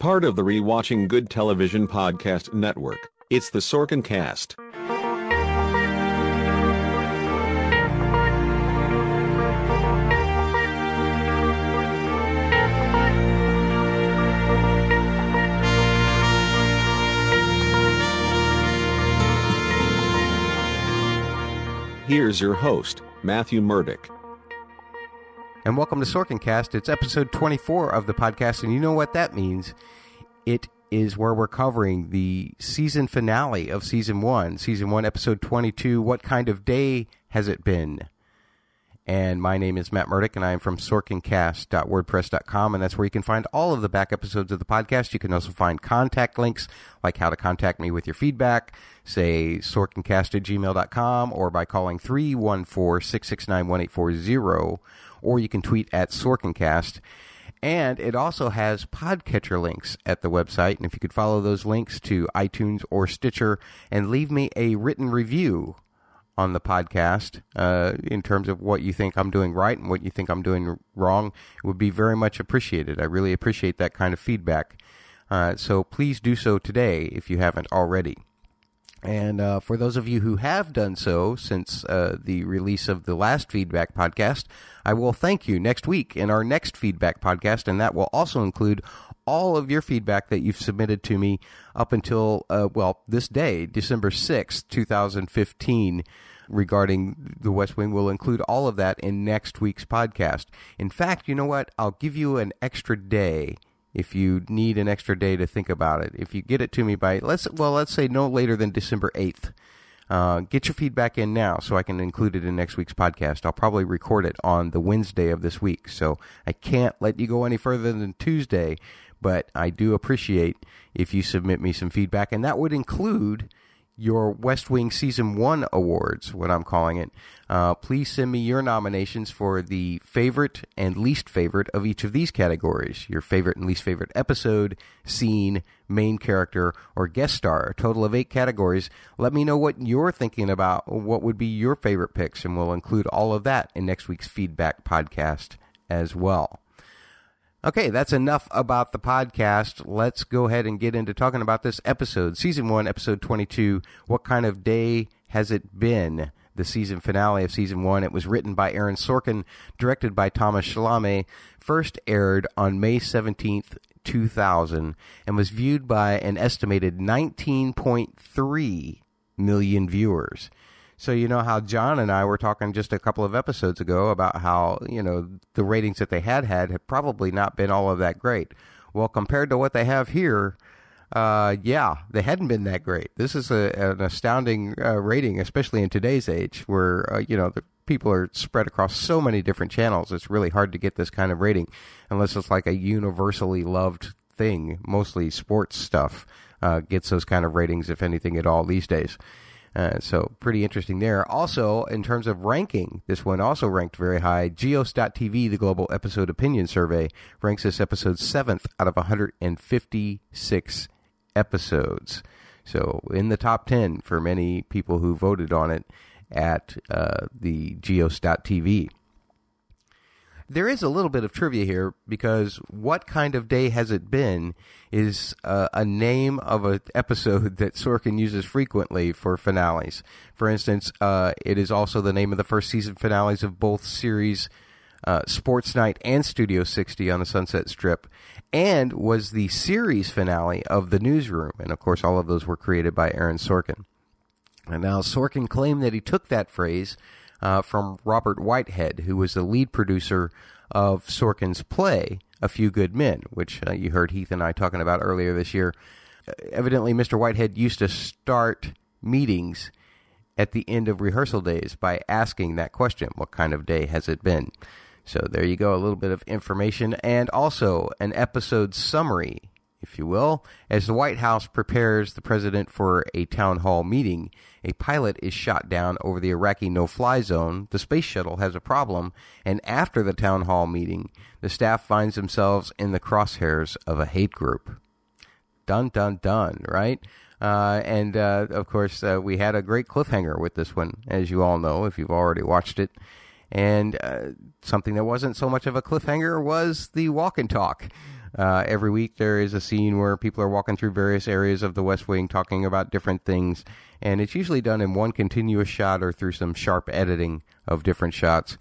part of the Rewatching Good Television Podcast Network. It's the Sorkin Cast. Here's your host, Matthew Murdoch. And welcome to Sorkincast. It's episode 24 of the podcast, and you know what that means. It is where we're covering the season finale of season one. Season one, episode 22. What kind of day has it been? And my name is Matt Murdock, and I am from sorkincast.wordpress.com, and that's where you can find all of the back episodes of the podcast. You can also find contact links, like how to contact me with your feedback, say sorkincast at gmail.com, or by calling 314 669 1840, or you can tweet at sorkincast. And it also has podcatcher links at the website. And if you could follow those links to iTunes or Stitcher and leave me a written review on the podcast uh, in terms of what you think I'm doing right and what you think I'm doing wrong, it would be very much appreciated. I really appreciate that kind of feedback. Uh, so please do so today if you haven't already. And uh, for those of you who have done so since uh, the release of the last feedback podcast, I will thank you next week in our next feedback podcast, and that will also include all of your feedback that you've submitted to me up until, uh, well, this day, December 6th, 2015 regarding the West Wing. We'll include all of that in next week's podcast. In fact, you know what? I'll give you an extra day if you need an extra day to think about it. If you get it to me by let's well, let's say no later than December eighth. Uh, get your feedback in now so I can include it in next week's podcast. I'll probably record it on the Wednesday of this week, so I can't let you go any further than Tuesday. But I do appreciate if you submit me some feedback, and that would include your West Wing Season 1 awards, what I'm calling it. Uh, please send me your nominations for the favorite and least favorite of each of these categories your favorite and least favorite episode, scene, main character, or guest star. A total of eight categories. Let me know what you're thinking about, what would be your favorite picks, and we'll include all of that in next week's feedback podcast as well. Okay, that's enough about the podcast. Let's go ahead and get into talking about this episode. Season 1, episode 22. What kind of day has it been? The season finale of season 1. It was written by Aaron Sorkin, directed by Thomas Schlamme, first aired on May 17th, 2000, and was viewed by an estimated 19.3 million viewers. So you know how John and I were talking just a couple of episodes ago about how you know the ratings that they had had had probably not been all of that great. Well, compared to what they have here, uh, yeah, they hadn't been that great. This is a, an astounding uh, rating, especially in today's age, where uh, you know the people are spread across so many different channels. It's really hard to get this kind of rating unless it's like a universally loved thing. Mostly sports stuff uh, gets those kind of ratings, if anything at all, these days. Uh, so pretty interesting there. Also, in terms of ranking, this one also ranked very high. Geos.tv, the global episode opinion survey, ranks this episode seventh out of 156 episodes. So in the top 10 for many people who voted on it at uh, the Geos.tv there is a little bit of trivia here because what kind of day has it been is uh, a name of an episode that Sorkin uses frequently for finales. For instance, uh, it is also the name of the first season finales of both series uh, Sports Night and Studio 60 on the Sunset Strip, and was the series finale of The Newsroom. And of course, all of those were created by Aaron Sorkin. And now Sorkin claimed that he took that phrase uh, from Robert Whitehead, who was the lead producer of Sorkin's play, A Few Good Men, which uh, you heard Heath and I talking about earlier this year. Uh, evidently, Mr. Whitehead used to start meetings at the end of rehearsal days by asking that question What kind of day has it been? So there you go, a little bit of information and also an episode summary, if you will. As the White House prepares the president for a town hall meeting, a pilot is shot down over the Iraqi no fly zone. The space shuttle has a problem, and after the town hall meeting, the staff finds themselves in the crosshairs of a hate group. Dun, dun, dun, right? Uh, and uh, of course, uh, we had a great cliffhanger with this one, as you all know if you've already watched it. And uh, something that wasn't so much of a cliffhanger was the walk and talk. Uh, every week there is a scene where people are walking through various areas of the West Wing talking about different things, and it's usually done in one continuous shot or through some sharp editing of different shots.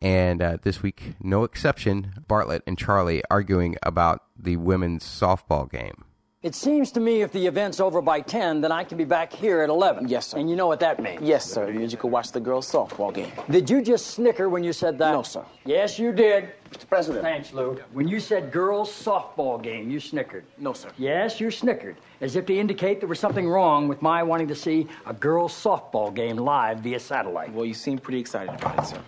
And uh, this week, no exception, Bartlet and Charlie arguing about the women's softball game. It seems to me if the event's over by 10, then I can be back here at 11. Yes, sir. And you know what that means? Yes, sir. It means you could watch the girls' softball game. Did you just snicker when you said that? No, sir. Yes, you did. Mr. President. Thanks, Lou. When you said girls' softball game, you snickered. No, sir. Yes, you snickered, as if to indicate there was something wrong with my wanting to see a girls' softball game live via satellite. Well, you seem pretty excited about it, sir.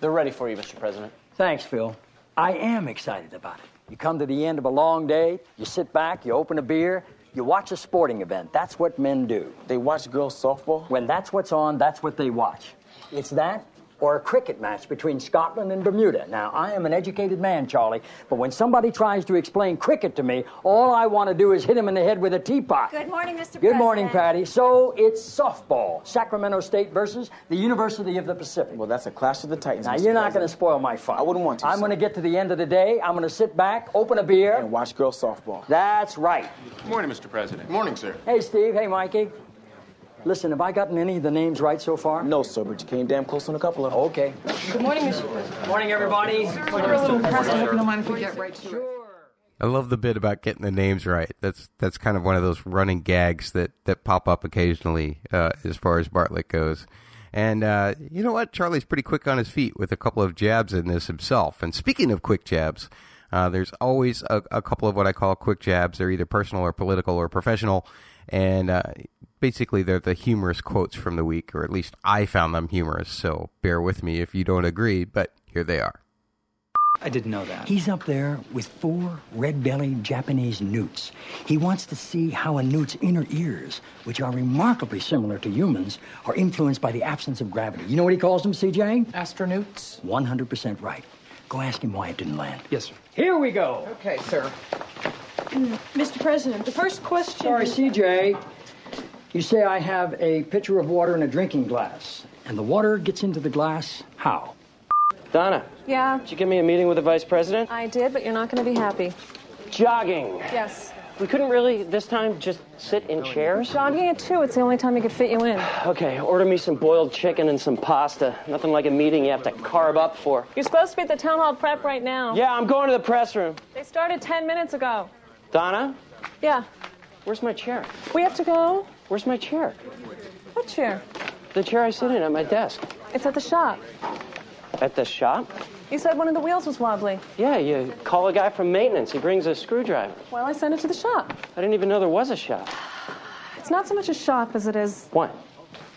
They're ready for you, Mr. President. Thanks, Phil. I am excited about it. You come to the end of a long day, you sit back, you open a beer, you watch a sporting event. That's what men do. They watch girls' softball? When that's what's on, that's what they watch. It's that or a cricket match between Scotland and Bermuda. Now, I am an educated man, Charlie, but when somebody tries to explain cricket to me, all I want to do is hit him in the head with a teapot. Good morning, Mr. Good President. morning, Patty. So it's softball. Sacramento State versus the University of the Pacific. Well, that's a clash of the titans. Now, Mr. you're not going to spoil my fun. I wouldn't want to, I'm going to get to the end of the day. I'm going to sit back, open a beer. And watch girls' softball. That's right. Good morning, Mr. President. Good Morning, sir. Hey, Steve. Hey, Mikey. Listen, have I gotten any of the names right so far? No, sir, but you came damn close on a couple of them. Okay. Good morning, Mr. President. Morning, everybody. We're a little pressed. I hope you don't mind if we get right to it. I love the bit about getting the names right. That's that's kind of one of those running gags that, that pop up occasionally uh, as far as Bartlet goes. And uh, you know what? Charlie's pretty quick on his feet with a couple of jabs in this himself. And speaking of quick jabs, uh, there's always a, a couple of what I call quick jabs. They're either personal or political or professional. And uh, basically, they're the humorous quotes from the week, or at least I found them humorous. So bear with me if you don't agree, but here they are. I didn't know that. He's up there with four red-bellied Japanese newts. He wants to see how a newt's inner ears, which are remarkably similar to humans, are influenced by the absence of gravity. You know what he calls them, CJ? Astronauts? 100% right. Go ask him why it didn't land. Yes, sir. Here we go. Okay, sir. Mm, Mr. President, the first question. Sorry, CJ. You say I have a pitcher of water and a drinking glass, and the water gets into the glass how? Donna, Yeah, did you give me a meeting with the vice president? I did, but you're not going to be happy. Jogging. Yes. We couldn't really, this time, just sit in chairs? Jogging at two, it's the only time he could fit you in. Okay, order me some boiled chicken and some pasta. Nothing like a meeting you have to carb up for. You're supposed to be at the town hall prep right now. Yeah, I'm going to the press room. They started 10 minutes ago. Donna, Yeah. where's my chair? We have to go. Where's my chair? What chair? The chair I sit in at my desk. It's at the shop. At the shop? You said one of the wheels was wobbly. Yeah, you call a guy from maintenance. He brings a screwdriver. Well, I sent it to the shop. I didn't even know there was a shop. It's not so much a shop as it is What?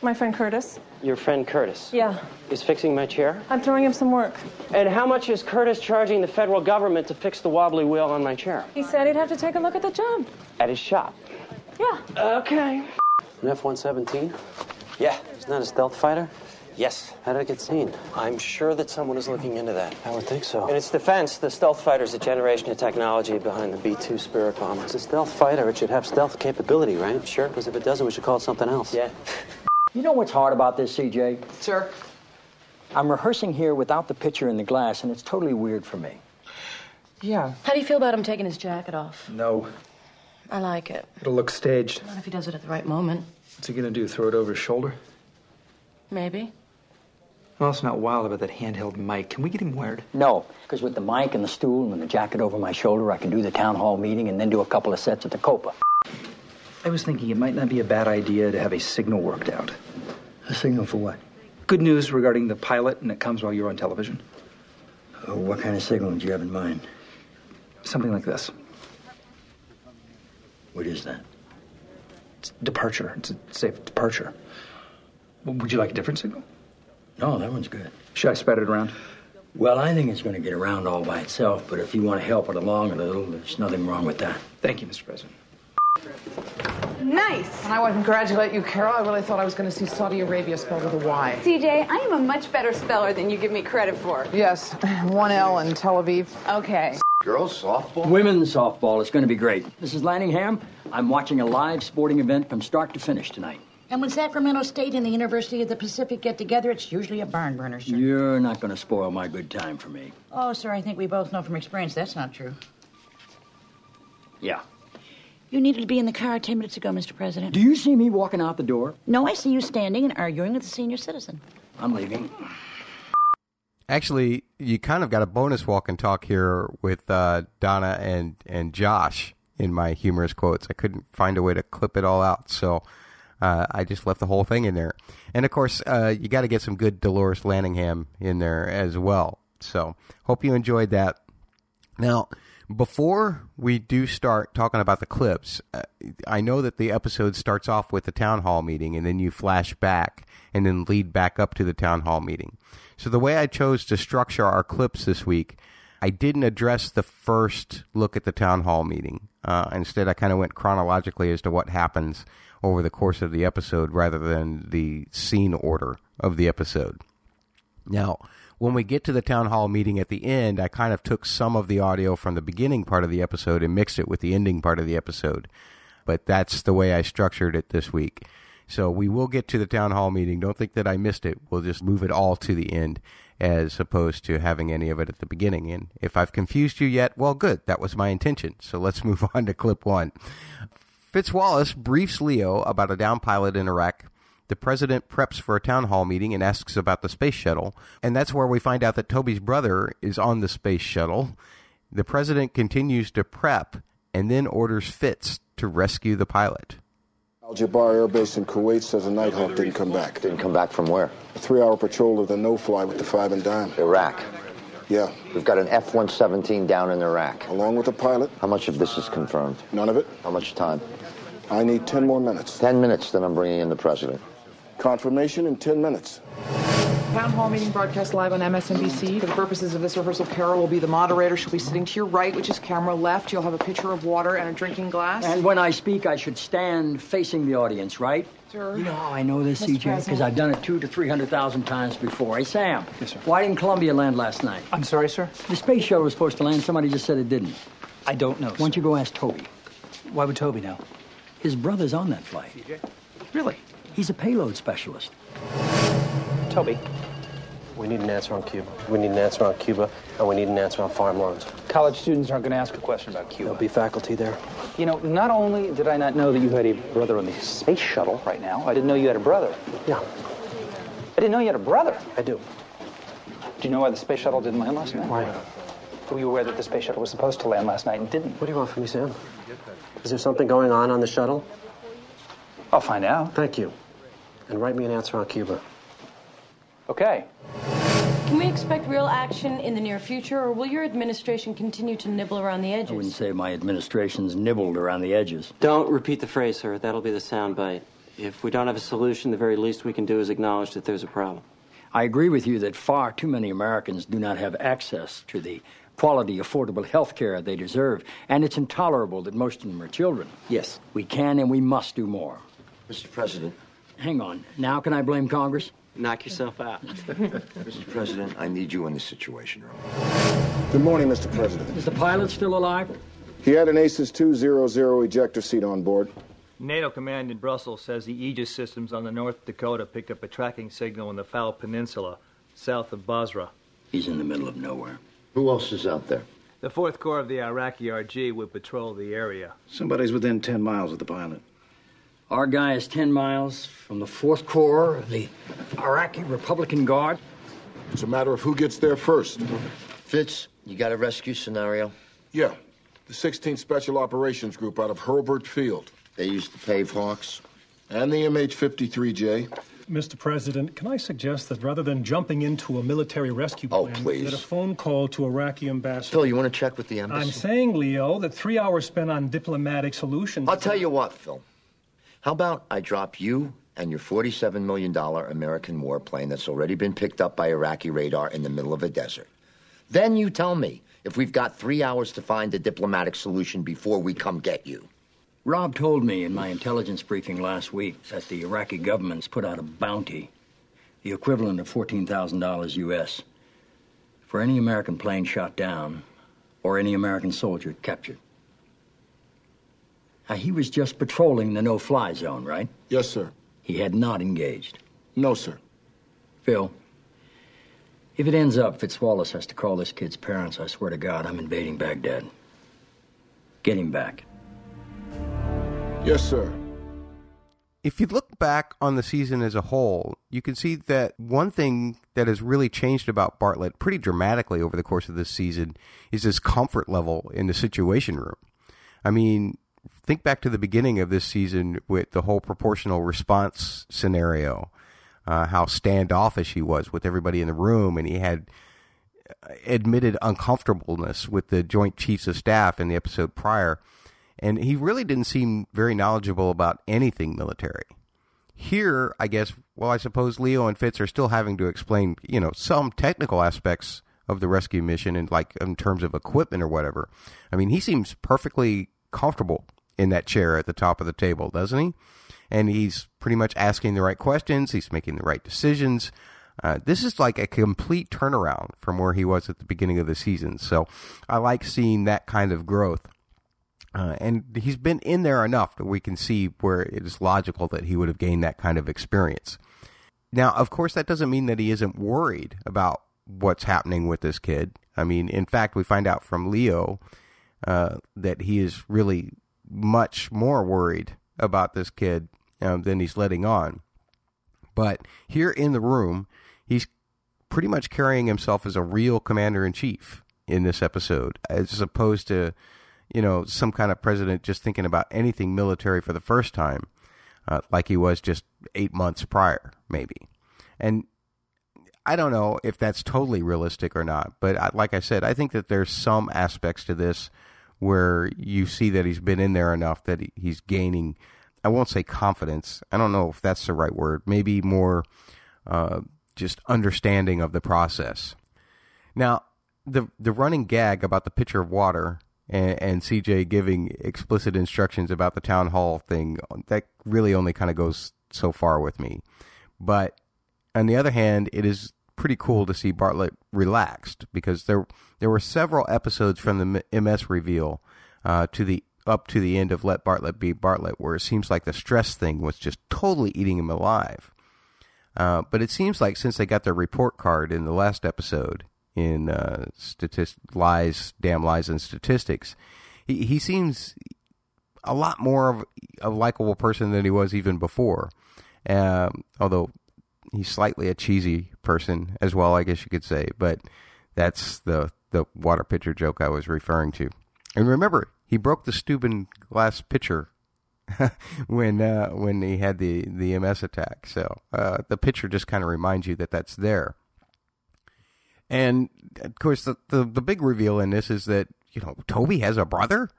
my friend Curtis. Your friend Curtis Yeah. is fixing my chair? I'm throwing him some work. And how much is Curtis charging the federal government to fix the wobbly wheel on my chair? He said he'd have to take a look at the job. At his shop. Yeah. Okay. An F-117? Yeah. Isn't that a stealth fighter? Yes. How did it get seen? I'm sure that someone is looking into that. I would think so. In its defense, the stealth fighter is a generation of technology behind the B-2 Spirit bomber. It's a stealth fighter. It should have stealth capability, right? Sure. Because if it doesn't, we should call it something else. Yeah. You know what's hard about this, CJ? Sir? I'm rehearsing here without the pitcher in the glass, and it's totally weird for me. Yeah. How do you feel about him taking his jacket off? No. I like it. It'll look staged. Not if he does it at the right moment. What's he gonna do? Throw it over his shoulder? Maybe. I'm also not wild about that handheld mic. Can we get him wired? No, because with the mic and the stool and the jacket over my shoulder, I can do the town hall meeting and then do a couple of sets at the Copa. I was thinking it might not be a bad idea to have a signal worked out. A signal for what? Good news regarding the pilot, and it comes while you're on television. Oh, what kind of signal do you have in mind? Something like this. What is that? It's departure. It's a safe departure. Would you like a different signal? No, that one's good. Should I spread it around? Well, I think it's going to get around all by itself, but if you want to help it along a little, there's nothing wrong with that. Thank you, Mr. President. Nice. And I want to congratulate you, Carol. I really thought I was going to see Saudi Arabia spelled with a Y. CJ, I am a much better speller than you give me credit for. Yes, one L in Tel Aviv. Okay. Girls softball? Women's softball is going to be great. Mrs. Landingham, I'm watching a live sporting event from start to finish tonight. And when Sacramento State and the University of the Pacific get together, it's usually a barn burner, sir. You're not going to spoil my good time for me. Oh, sir, I think we both know from experience that's not true. Yeah. You needed to be in the car 10 minutes ago, Mr. President. Do you see me walking out the door? No, I see you standing and arguing with a senior citizen. I'm leaving. Actually, you kind of got a bonus walk and talk here with uh, Donna and, and Josh in my humorous quotes. I couldn't find a way to clip it all out, so uh, I just left the whole thing in there. And of course, uh, you got to get some good Dolores Landingham in there as well. So, hope you enjoyed that. Now, before we do start talking about the clips, uh, I know that the episode starts off with the town hall meeting and then you flash back and then lead back up to the town hall meeting. So the way I chose to structure our clips this week, I didn't address the first look at the town hall meeting. Uh, instead, I kind of went chronologically as to what happens over the course of the episode rather than the scene order of the episode. Now, when we get to the town hall meeting at the end, I kind of took some of the audio from the beginning part of the episode and mixed it with the ending part of the episode. But that's the way I structured it this week. So we will get to the town hall meeting. Don't think that I missed it. We'll just move it all to the end as opposed to having any of it at the beginning. And if I've confused you yet, well, good. That was my intention. So let's move on to clip one. Fitzwallace briefs Leo about a down pilot in Iraq. The president preps for a town hall meeting and asks about the space shuttle. And that's where we find out that Toby's brother is on the space shuttle. The president continues to prep and then orders Fitz to rescue the pilot. Al Jaber Air Base in Kuwait says a Nighthawk didn't come back. Didn't come back from where? A three hour patrol of the no fly with the five and dime. Iraq. Yeah. We've got an F 117 down in Iraq. Along with the pilot? How much of this is confirmed? None of it. How much time? I need 10 more minutes. 10 minutes, then I'm bringing in the president. Confirmation in 10 minutes. Town hall meeting broadcast live on MSNBC. For the purposes of this rehearsal, Carol will be the moderator. She'll be sitting to your right, which is camera left. You'll have a pitcher of water and a drinking glass. And when I speak, I should stand facing the audience, right? Sir. You know how I know this, Mr. CJ? Because I've done it two to three hundred thousand times before. Hey, Sam. Yes, sir. Why didn't Columbia land last night? I'm sorry, sir. The space shuttle was supposed to land. Somebody just said it didn't. I don't know. Why don't you go ask Toby? Why would Toby know? His brother's on that flight. CJ? Really? He's a payload specialist. Toby. We need an answer on Cuba. We need an answer on Cuba, and we need an answer on farm loans. College students aren't going to ask a question about Cuba. There'll be faculty there. You know, not only did I not know that you had a brother on the space shuttle right now, I didn't know you had a brother. Yeah, I didn't know you had a brother. I do. Do you know why the space shuttle didn't land last night? Why? Were you aware that the space shuttle was supposed to land last night and didn't? What do you want from me, Sam? Is there something going on on the shuttle? I'll find out. Thank you. And write me an answer on Cuba. Okay. Can we expect real action in the near future, or will your administration continue to nibble around the edges? I wouldn't say my administration's nibbled around the edges. Don't repeat the phrase, sir. That'll be the soundbite. If we don't have a solution, the very least we can do is acknowledge that there's a problem. I agree with you that far too many Americans do not have access to the quality, affordable health care they deserve, and it's intolerable that most of them are children. Yes. We can and we must do more. Mr. President. Hang on. Now can I blame Congress? Knock yourself out. Mr. President, I need you in this situation room. Good morning, Mr. President. Is the pilot still alive? He had an ACES 200 ejector seat on board. NATO command in Brussels says the Aegis systems on the North Dakota picked up a tracking signal in the Faw Peninsula, south of Basra. He's in the middle of nowhere. Who else is out there? The 4th Corps of the Iraqi RG would patrol the area. Somebody's within 10 miles of the pilot. Our guy is 10 miles from the 4th Corps of the Iraqi Republican Guard. It's a matter of who gets there first. Fitz, you got a rescue scenario? Yeah. The 16th Special Operations Group out of Hurlburt Field. They used to pave Hawks. And the MH 53J. Mr. President, can I suggest that rather than jumping into a military rescue Oh, plan, please. that a phone call to Iraqi ambassador? Phil, you want to check with the embassy? I'm saying, Leo, that three hours spent on diplomatic solutions. I'll tell you what, Phil. How about I drop you and your $47 million American warplane that's already been picked up by Iraqi radar in the middle of a desert? Then you tell me if we've got three hours to find a diplomatic solution before we come get you. Rob told me in my intelligence briefing last week that the Iraqi government's put out a bounty, the equivalent of $14,000 U.S., for any American plane shot down or any American soldier captured. Now, he was just patrolling the no fly zone, right? Yes, sir. He had not engaged. No, sir. Phil, if it ends up Fitzwallace has to call this kid's parents, I swear to God, I'm invading Baghdad. Get him back. Yes, sir. If you look back on the season as a whole, you can see that one thing that has really changed about Bartlet pretty dramatically over the course of this season is his comfort level in the situation room. I mean, think back to the beginning of this season with the whole proportional response scenario, uh, how standoffish he was with everybody in the room, and he had admitted uncomfortableness with the Joint Chiefs of Staff in the episode prior and he really didn't seem very knowledgeable about anything military. Here, I guess, well, I suppose Leo and Fitz are still having to explain, you know, some technical aspects of the rescue mission and like in terms of equipment or whatever. I mean, he seems perfectly comfortable in that chair at the top of the table, doesn't he? And he's pretty much asking the right questions. He's making the right decisions. Uh, this is like a complete turnaround from where he was at the beginning of the season. So I like seeing that kind of growth. Uh, and he's been in there enough that we can see where it is logical that he would have gained that kind of experience. Now, of course, that doesn't mean that he isn't worried about what's happening with this kid. I mean, in fact, we find out from Leo uh, that he is really much more worried about this kid um, than he's letting on. But here in the room, he's pretty much carrying himself as a real commander in chief in this episode, as opposed to you know, some kind of president just thinking about anything military for the first time, uh, like he was just eight months prior, maybe. And I don't know if that's totally realistic or not, but I, like I said, I think that there's some aspects to this where you see that he's been in there enough that he, he's gaining. I won't say confidence. I don't know if that's the right word. Maybe more uh, just understanding of the process. Now, the the running gag about the pitcher of water and, and CJ giving explicit instructions about the town hall thing, that really only kind of goes so far with me. But on the other hand, it is pretty cool to see Bartlet relaxed because there there were several episodes from the MS reveal uh, to the up to the end of Let Bartlet Be Bartlet, where it seems like the stress thing was just totally eating him alive. Uh, but it seems like since they got their report card in the last episode, in uh, statist- lies, damn lies, and statistics. He he seems a lot more of a likable person than he was even before. Um, although he's slightly a cheesy person as well, I guess you could say. But that's the the water pitcher joke I was referring to. And remember, he broke the Steuben glass pitcher when uh, when he had the the MS attack. So uh, the pitcher just kind of reminds you that that's there. And of course, the, the, the big reveal in this is that you know Toby has a brother.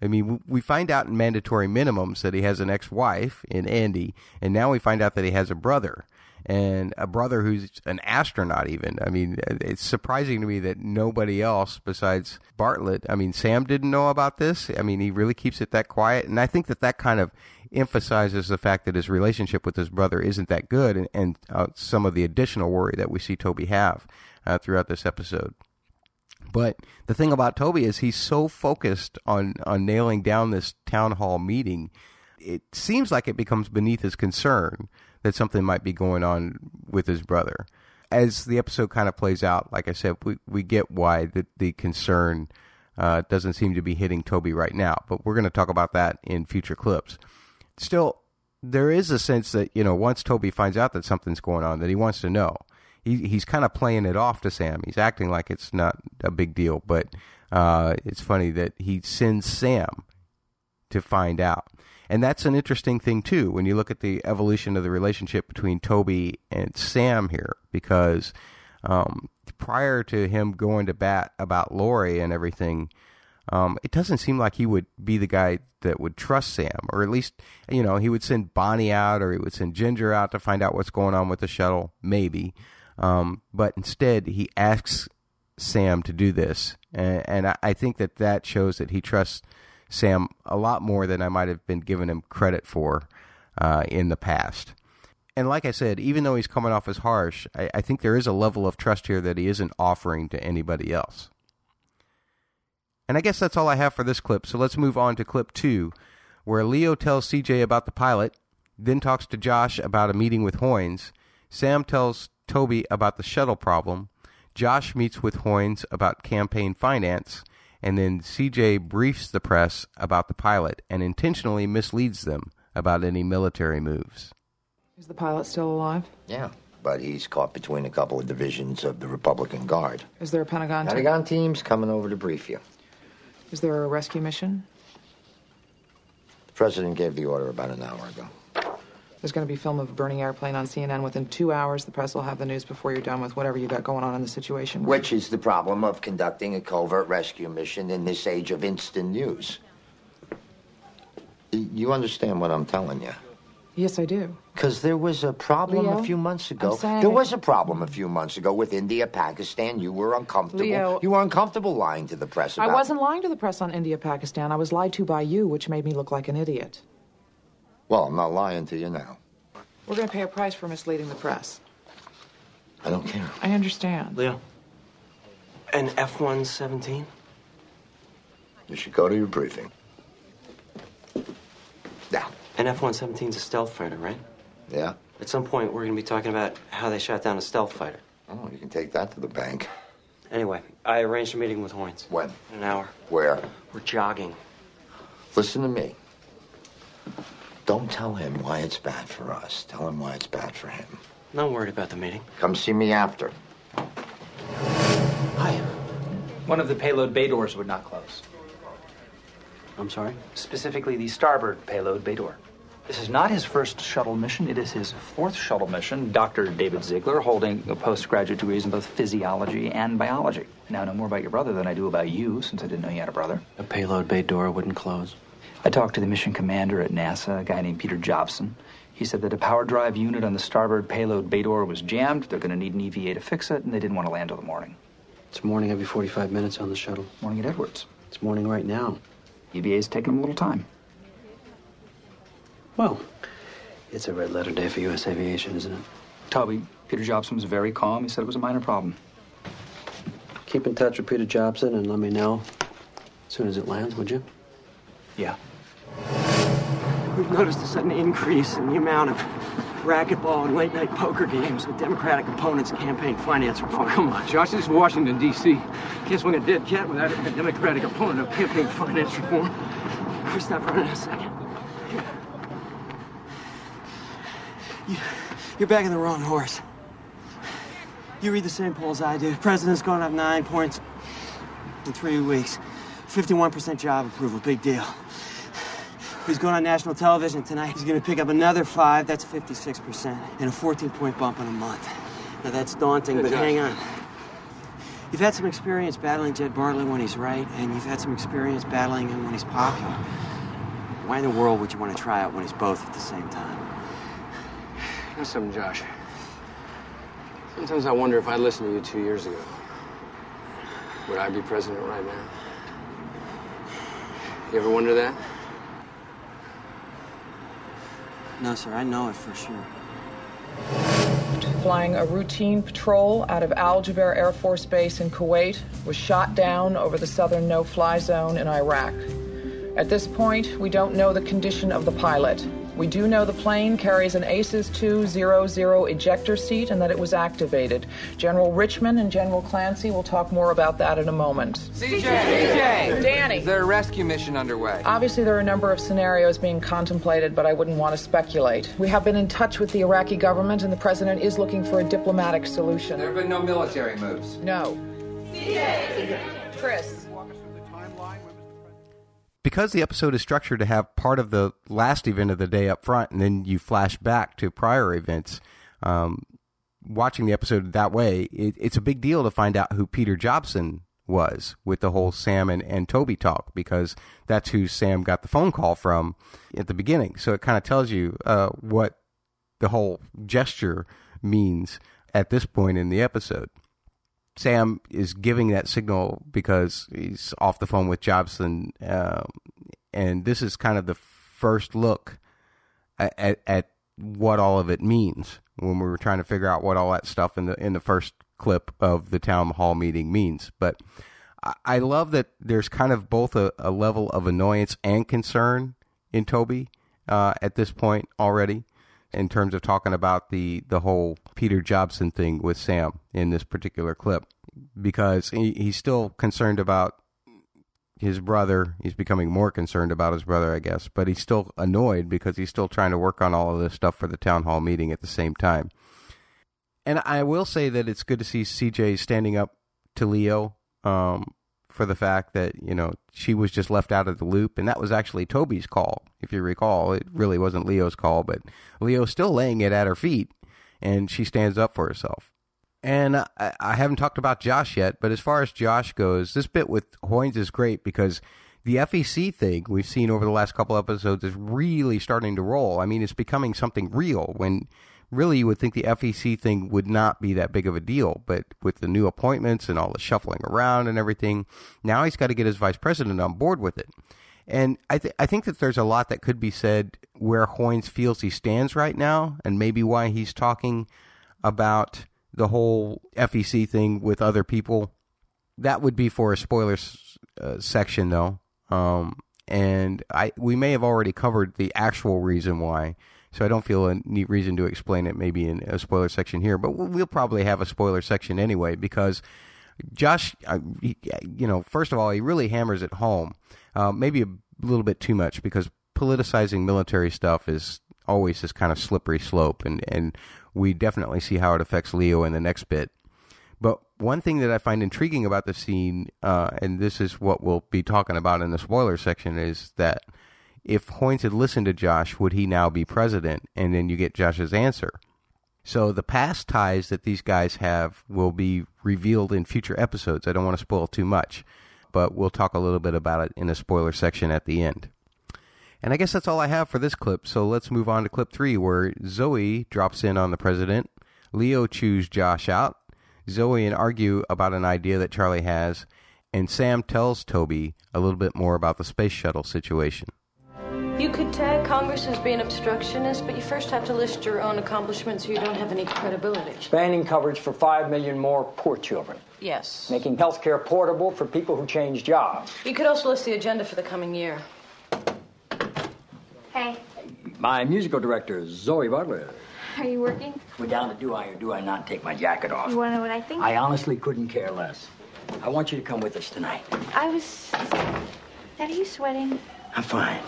I mean, we find out in mandatory minimums that he has an ex-wife in Andy, and now we find out that he has a brother, and a brother who's an astronaut. Even I mean, it's surprising to me that nobody else besides Bartlet. I mean, Sam didn't know about this. I mean, he really keeps it that quiet, and I think that that kind of emphasizes the fact that his relationship with his brother isn't that good, and, and uh, some of the additional worry that we see Toby have uh, throughout this episode. But the thing about Toby is he's so focused on on nailing down this town hall meeting, it seems like it becomes beneath his concern that something might be going on with his brother. As the episode kind of plays out, like I said, we we get why the the concern uh, doesn't seem to be hitting Toby right now. But we're going to talk about that in future clips. Still, there is a sense that you know once Toby finds out that something's going on, that he wants to know he he's kind of playing it off to Sam. He's acting like it's not a big deal, but uh, it's funny that he sends Sam to find out. And that's an interesting thing too when you look at the evolution of the relationship between Toby and Sam here, because um, prior to him going to bat about Lori and everything, um, it doesn't seem like he would be the guy that would trust Sam, or at least you know he would send Bonnie out, or he would send Ginger out to find out what's going on with the shuttle, maybe. Um, but instead, he asks Sam to do this, and, and I, I, think that that shows that he trusts Sam a lot more than I might have been giving him credit for uh, in the past. And like I said, even though he's coming off as harsh, I, I think there is a level of trust here that he isn't offering to anybody else. And I guess that's all I have for this clip. So let's move on to clip two, where Leo tells CJ about the pilot, then talks to Josh about a meeting with Hoynes. Sam tells Toby about the shuttle problem. Josh meets with Hoynes about campaign finance. And then CJ briefs the press about the pilot and intentionally misleads them about any military moves. Is the pilot still alive? Yeah, but he's caught between a couple of divisions of the Republican Guard. Is there a Pentagon? team? Pentagon team's coming over to brief you. Is there a rescue mission? The president gave the order about an hour ago. There's going to be film of a burning airplane on CNN within two hours. The press will have the news before you're done with whatever you got going on in the situation. Which is the problem of conducting a covert rescue mission in this age of instant news. You understand what I'm telling you? Yes, I do. Because there was a problem Leo, a few months ago. There was a problem a few months ago with India, Pakistan. You were uncomfortable. Leo- You were uncomfortable lying to the press I wasn't lying to the press on India, Pakistan. I was lied to by you, which made me look like an idiot. Well, I'm not lying to you now. We're going to pay a price for misleading the press. I don't care. I understand. Leo. An F 117? You should go to your briefing. Yeah. An F 117's a stealth fighter, right? Yeah? At some point, we're going to be talking about how they shot down a stealth fighter. Oh, you can take that to the bank. Anyway, I arranged a meeting with Hoynes. When? In an hour. Where? We're jogging. Listen to me. Don't tell him why it's bad for us. Tell him why it's bad for him. Not worried about the meeting. Come see me after. Hi. One of the payload bay doors would not close. I'm sorry? Specifically, the starboard payload bay door. This is not his first shuttle mission. It is his fourth shuttle mission. Dr. David Ziegler, holding a postgraduate degrees in both physiology and biology. Now, I know more about your brother than I do about you, since I didn't know you had a brother. A payload bay door wouldn't close. I talked to the mission commander at NASA, a guy named Peter Jobson. He said that a power drive unit on the starboard payload bay door was jammed. They're going to need an EVA to fix it, and they didn't want to land till the morning. It's morning every 45 minutes on the shuttle. Morning at Edwards. It's morning right now. EVA's taking them a little time. Well, it's a red letter day for U.S. aviation, isn't it? Toby, Peter Jobson was very calm. He said it was a minor problem. Keep in touch with Peter Jobson and let me know as soon as it lands, would you? Yeah. We've noticed a sudden increase in the amount of racquetball and late night poker games with Democratic opponents' campaign finance reform. Come on, Josh, this is Washington, D.C. Can't swing a dead cat without a Democratic opponent of campaign finance reform. We stop running a second? You, you're backing the wrong horse. You read the same polls I do. President's going up nine points in three weeks. 51% job approval, big deal. He's going on national television tonight. He's going to pick up another five. That's 56%. And a 14 point bump in a month. Now, that's daunting, Good but job. hang on. You've had some experience battling Jed Bartlet when he's right, and you've had some experience battling him when he's popular. Why in the world would you want to try out when he's both at the same time? You know something, Josh? Sometimes I wonder if I'd listened to you two years ago. Would I be president right now? You ever wonder that? No, sir, I know it for sure. Flying a routine patrol out of Al Jaber Air Force Base in Kuwait was shot down over the southern no fly zone in Iraq. At this point, we don't know the condition of the pilot. We do know the plane carries an ACES 200 ejector seat and that it was activated. General Richmond and General Clancy will talk more about that in a moment. CJ! CJ! Danny! Is there a rescue mission underway? Obviously, there are a number of scenarios being contemplated, but I wouldn't want to speculate. We have been in touch with the Iraqi government, and the president is looking for a diplomatic solution. There have been no military moves. No. CJ! Chris. Because the episode is structured to have part of the last event of the day up front and then you flash back to prior events um, watching the episode that way it, it's a big deal to find out who peter jobson was with the whole sam and, and toby talk because that's who sam got the phone call from at the beginning. So it kind of tells you uh, what the whole gesture means at this point in the episode Sam is giving that signal because he's off the phone with Jobson, um, and this is kind of the first look at, at, at what all of it means when we were trying to figure out what all that stuff in the in the first clip of the town hall meeting means. But I, I love that there's kind of both a, a level of annoyance and concern in Toby uh, at this point already in terms of talking about the the whole Peter Jobson thing with Sam in this particular clip because he, he's still concerned about his brother. He's becoming more concerned about his brother, I guess, but he's still annoyed because he's still trying to work on all of this stuff for the town hall meeting at the same time. And I will say that it's good to see CJ standing up to Leo um, for the fact that you know she was just left out of the loop, and that was actually Toby's call, if you recall. It really wasn't Leo's call, but Leo's still laying it at her feet, and she stands up for herself. And I, I haven't talked about Josh yet, but as far as Josh goes, this bit with Hoynes is great because the FEC thing we've seen over the last couple episodes is really starting to roll. I mean, it's becoming something real when really you would think the FEC thing would not be that big of a deal, but with the new appointments and all the shuffling around and everything, now he's got to get his vice president on board with it. And I, th- I think that there's a lot that could be said where Hoynes feels he stands right now, and maybe why he's talking about the whole FEC thing with other people. That would be for a spoilers uh, section, though. Um, and I we may have already covered the actual reason why. So I don't feel a neat reason to explain it maybe in a spoiler section here, but we'll probably have a spoiler section anyway because Josh, uh, he, you know, first of all, he really hammers it home, uh, maybe a little bit too much because politicizing military stuff is always this kind of slippery slope, and and we definitely see how it affects Leo in the next bit. But one thing that I find intriguing about the scene, uh, and this is what we'll be talking about in the spoiler section, is that if Hoynes had listened to Josh, would he now be president? And then you get Josh's answer. So the past ties that these guys have will be revealed in future episodes. I don't want to spoil too much, but we'll talk a little bit about it in a spoiler section at the end. And I guess that's all I have for this clip. So let's move on to clip three, where Zoey drops in on the president. Leo chews Josh out. Zoey and argue about an idea that Charlie has, and Sam tells Toby a little bit more about the space shuttle situation. You could tag Congress as being obstructionist, but you first have to list your own accomplishments or you don't have any credibility. Expanding coverage for 5 million more poor children. Yes. Making health care portable for people who change jobs. You could also list the agenda for the coming year. Hey, My musical director, Zoey Bartlet. are you working? We're down to do I or do I not take my jacket off. You want to know what I think? I honestly couldn't care less. I want you to come with us tonight. I was. Dad, are you sweating? I'm fine.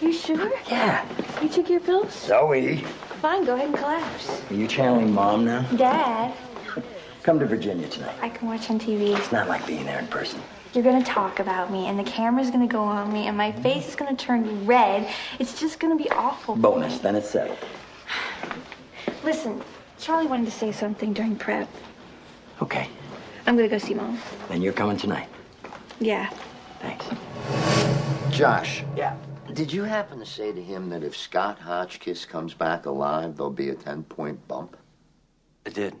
You sure? Yeah. You took your pills? Zoey, Fine, go ahead and collapse. are you channeling mom now? Dad, Come to Virginia tonight. I can watch on TV. It's not like being there in person. You're gonna talk about me, and the camera's gonna go on me, and my face is gonna turn red. It's just gonna be awful. Bonus, then it's settled. Listen, Charlie wanted to say something during prep. Okay. I'm gonna go see mom. Then you're coming tonight. Yeah. Thanks. Josh. Yeah. Did you happen to say to him that if Scott Hotchkiss comes back alive, there'll be a 10 point bump? I did.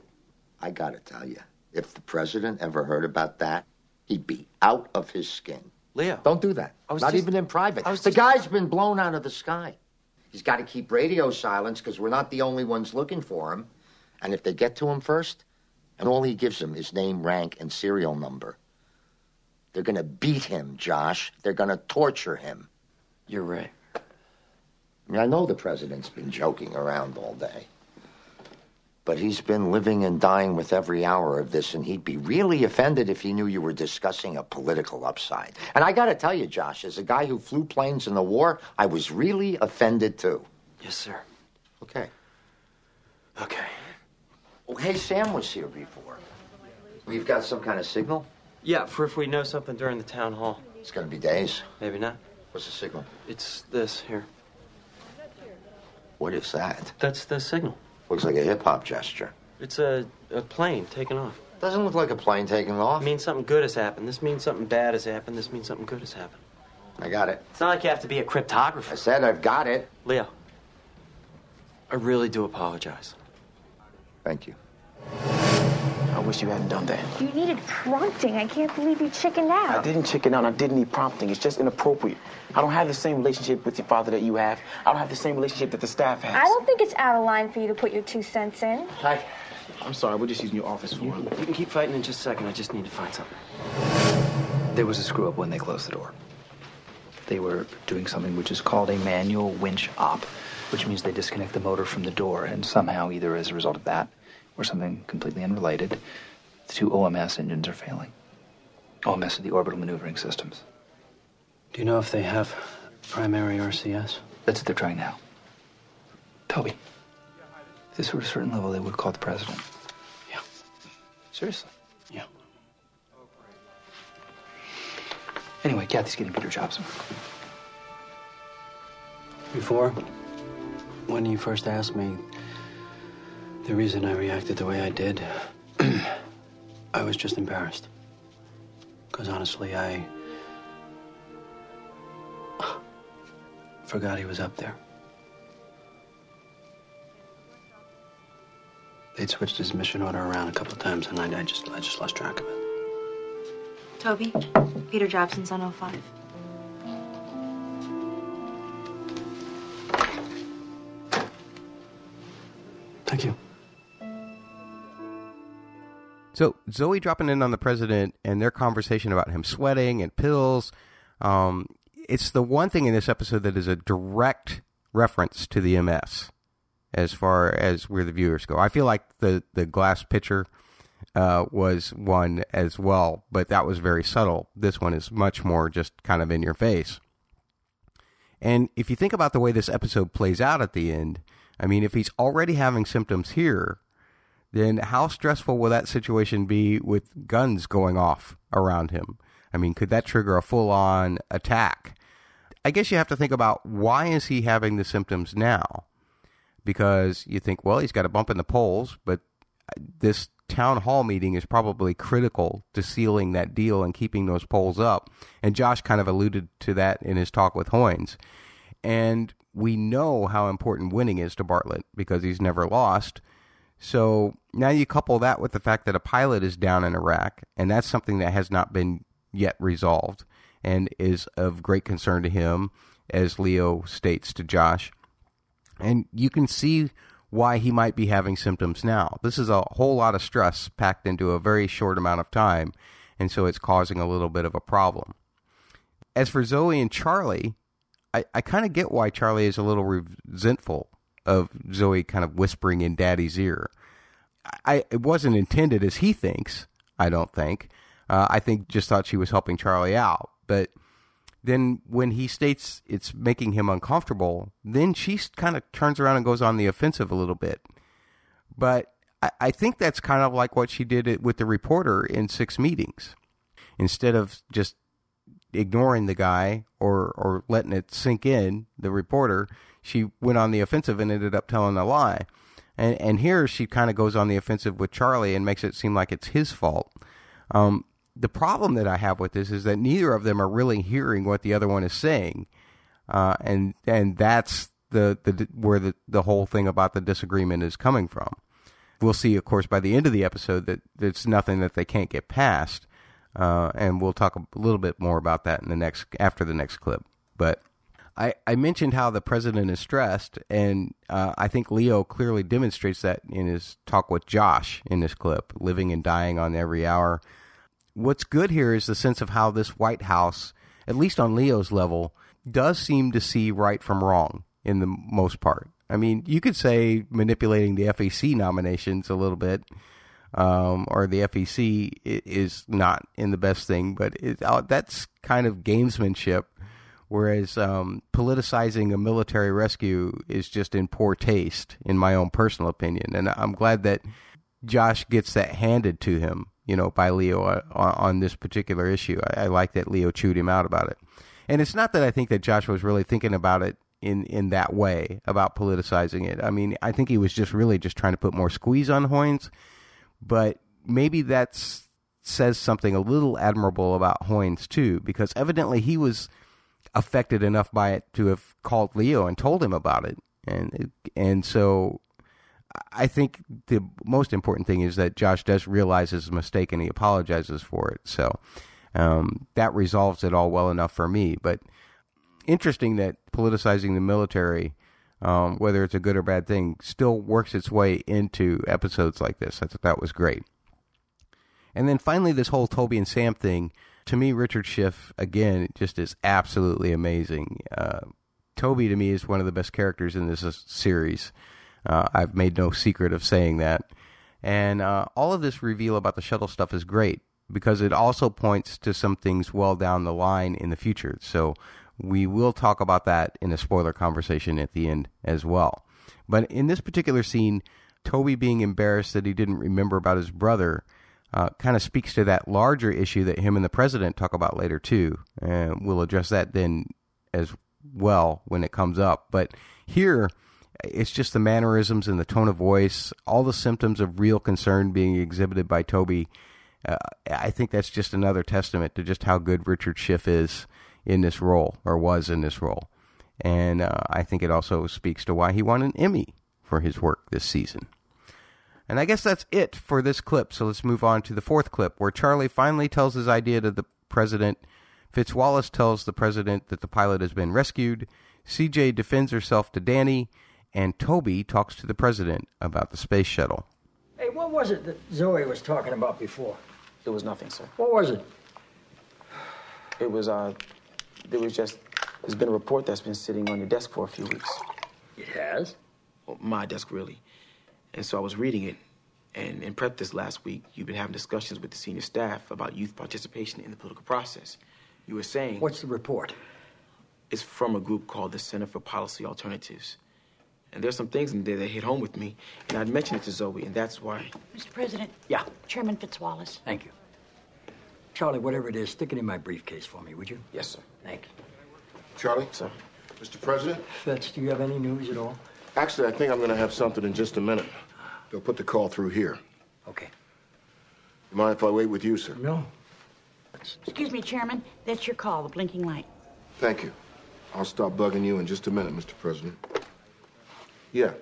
I gotta tell you, if the president ever heard about that, he'd be out of his skin. Leo. Don't do that. I was Not just- even in private. I was the just- guy's been blown out of the sky. He's got to keep radio silence because we're not the only ones looking for him. And if they get to him first, and all he gives them is name, rank, and serial number, they're going to beat him, Josh. They're going to torture him. You're right. I mean, I know the president's been joking around all day. But he's been living and dying with every hour of this, and he'd be really offended if he knew you were discussing a political upside. And I gotta tell you, Josh, as a guy who flew planes in the war, I was really offended too. Yes, sir. Okay. Okay. Oh, hey, Sam was here before. We've got some kind of signal? Yeah, for if we know something during the town hall. It's gonna be days. Maybe not. What's the signal? It's this here. What is that? That's the signal. Looks like a hip hop gesture. It's a, a plane taking off. Doesn't look like a plane taking off. It means something good has happened. This means something bad has happened. This means something good has happened. I got it. It's not like you have to be a cryptographer. I said I've got it. Leo, I really do apologize. Thank you. I wish you hadn't done that. You needed prompting. I can't believe you chickened out. I didn't chicken out. I didn't need prompting. It's just inappropriate. I don't have the same relationship with your father that you have. I don't have the same relationship that the staff has. I don't think it's out of line for you to put your two cents in. Hi. I'm sorry. We're just using your office for You, it. you can keep fighting in just a second. I just need to find something. There was a screw up when they closed the door. They were doing something which is called a manual winch op, which means they disconnect the motor from the door, and somehow, either as a result of that or something completely unrelated, the two OMS engines are failing. OMS are the orbital maneuvering systems. Do you know if they have primary RCS? That's what they're trying now. Toby, if this were a certain level, they would call the president. Yeah. Seriously. Yeah. Anyway, Kathy's getting Peter Jobson. Before, when you first asked me the reason I reacted the way I did, I was just embarrassed. Because honestly, I forgot he was up there. They'd switched his mission order around a couple of times, and I, I just, I just lost track of it. Toby, Peter Jobson's on 05. So Zoey dropping in on the president and their conversation about him sweating and pills. Um, it's the one thing in this episode that is a direct reference to the MS, as far as where the viewers go. I feel like the the glass pitcher uh, was one as well, but that was very subtle. This one is much more just kind of in your face. And if you think about the way this episode plays out at the end, I mean, if he's already having symptoms here, then how stressful will that situation be with guns going off around him? I mean, could that trigger a full on attack? I guess you have to think about why is he having the symptoms now? Because you think, well, he's got a bump in the polls, but uh, this town hall meeting is probably critical to sealing that deal and keeping those polls up. And Josh kind of alluded to that in his talk with Hoynes. And we know how important winning is to Bartlet because he's never lost. So now you couple that with the fact that a pilot is down in Iraq, and that's something that has not been yet resolved and is of great concern to him, as Leo states to Josh. And you can see why he might be having symptoms now. This is a whole lot of stress packed into a very short amount of time, and so it's causing a little bit of a problem. As for Zoey and Charlie, I, I kind of get why Charlie is a little resentful of Zoey kind of whispering in Daddy's ear. I it wasn't intended as he thinks. I don't think. Uh, I think just thought she was helping Charlie out, but then when he states it's making him uncomfortable, then she kind of turns around and goes on the offensive a little bit. But I, I think that's kind of like what she did with the reporter in six meetings. Instead of just ignoring the guy or or letting it sink in, the reporter, she went on the offensive and ended up telling a lie. And and here she kind of goes on the offensive with Charlie and makes it seem like it's his fault. Um, the problem that I have with this is that neither of them are really hearing what the other one is saying, uh, and and that's the the where the the whole thing about the disagreement is coming from. We'll see, of course, by the end of the episode that it's nothing that they can't get past, uh, and we'll talk a little bit more about that in the next after the next clip. But I, I mentioned how the president is stressed, and uh, I think Leo clearly demonstrates that in his talk with Josh in this clip, living and dying on every hour. What's good here is the sense of how this White House, at least on Leo's level, does seem to see right from wrong in the most part. I mean, you could say manipulating the FEC nominations a little bit, um, or the FEC is not in the best thing, but it, uh, that's kind of gamesmanship whereas um, politicizing a military rescue is just in poor taste, in my own personal opinion. And I'm glad that Josh gets that handed to him, you know, by Leo on, on this particular issue. I, I, like that Leo chewed him out about it. And it's not that I think that Josh was really thinking about it in, in that way about politicizing it. I mean, I think he was just really just trying to put more squeeze on Hoynes, but maybe that's says something a little admirable about Hoynes too, because evidently he was affected enough by it to have called Leo and told him about it. And and so I think the most important thing is that Josh does realize his mistake and he apologizes for it. So um, that resolves it all well enough for me. But interesting that politicizing the military, um, whether it's a good or bad thing, still works its way into episodes like this. I thought that was great. And then finally, this whole Toby and Sam thing to me, Richard Schiff again just is absolutely amazing. Uh, Toby to me is one of the best characters in this series. Uh, I've made no secret of saying that, and uh, all of this reveal about the shuttle stuff is great. because it also points to some things well down the line in the future. So we will talk about that in a spoiler conversation at the end as well. But in this particular scene, Toby being embarrassed that he didn't remember about his brother uh, kind of speaks to that larger issue that him and the president talk about later too. And we'll address that then as well when it comes up. But here, it's just the mannerisms and the tone of voice, all the symptoms of real concern being exhibited by Toby. Uh, I think that's just another testament to just how good Richard Schiff is in this role, or was in this role. And uh, I think it also speaks to why he won an Emmy for his work this season. And I guess that's it for this clip. So let's move on to the fourth clip, where Charlie finally tells his idea to the president. Fitzwallace tells the president that the pilot has been rescued. CJ defends herself to Danny, and Toby talks to the president about the space shuttle. Hey, what was it that Zoey was talking about before? It was nothing, sir. What was it? It was, uh, there was just, there's been a report that's been sitting on your desk for a few weeks. It has? Well, my desk, really. And so I was reading it, and in prep this last week, you've been having discussions with the senior staff about youth participation in the political process. You were saying. What's the report? It's from a group called the Center for Policy Alternatives. And there's some things in there that hit home with me, and I'd mentioned it to Zoey, and that's why. Mr. President. Yeah. Chairman Fitzwallace. Thank you. Charlie, whatever it is, stick it in my briefcase for me, would you? Yes, sir. Thank you. Charlie? Sir. Mr. President? Fitz, do you have any news at all? Actually, I think I'm going to have something in just a minute. They'll put the call through here. Okay. You mind if I wait with you, sir? No. Excuse me, Chairman. That's your call, the blinking light. Thank you. I'll stop bugging you in just a minute, Mr. President. Yeah.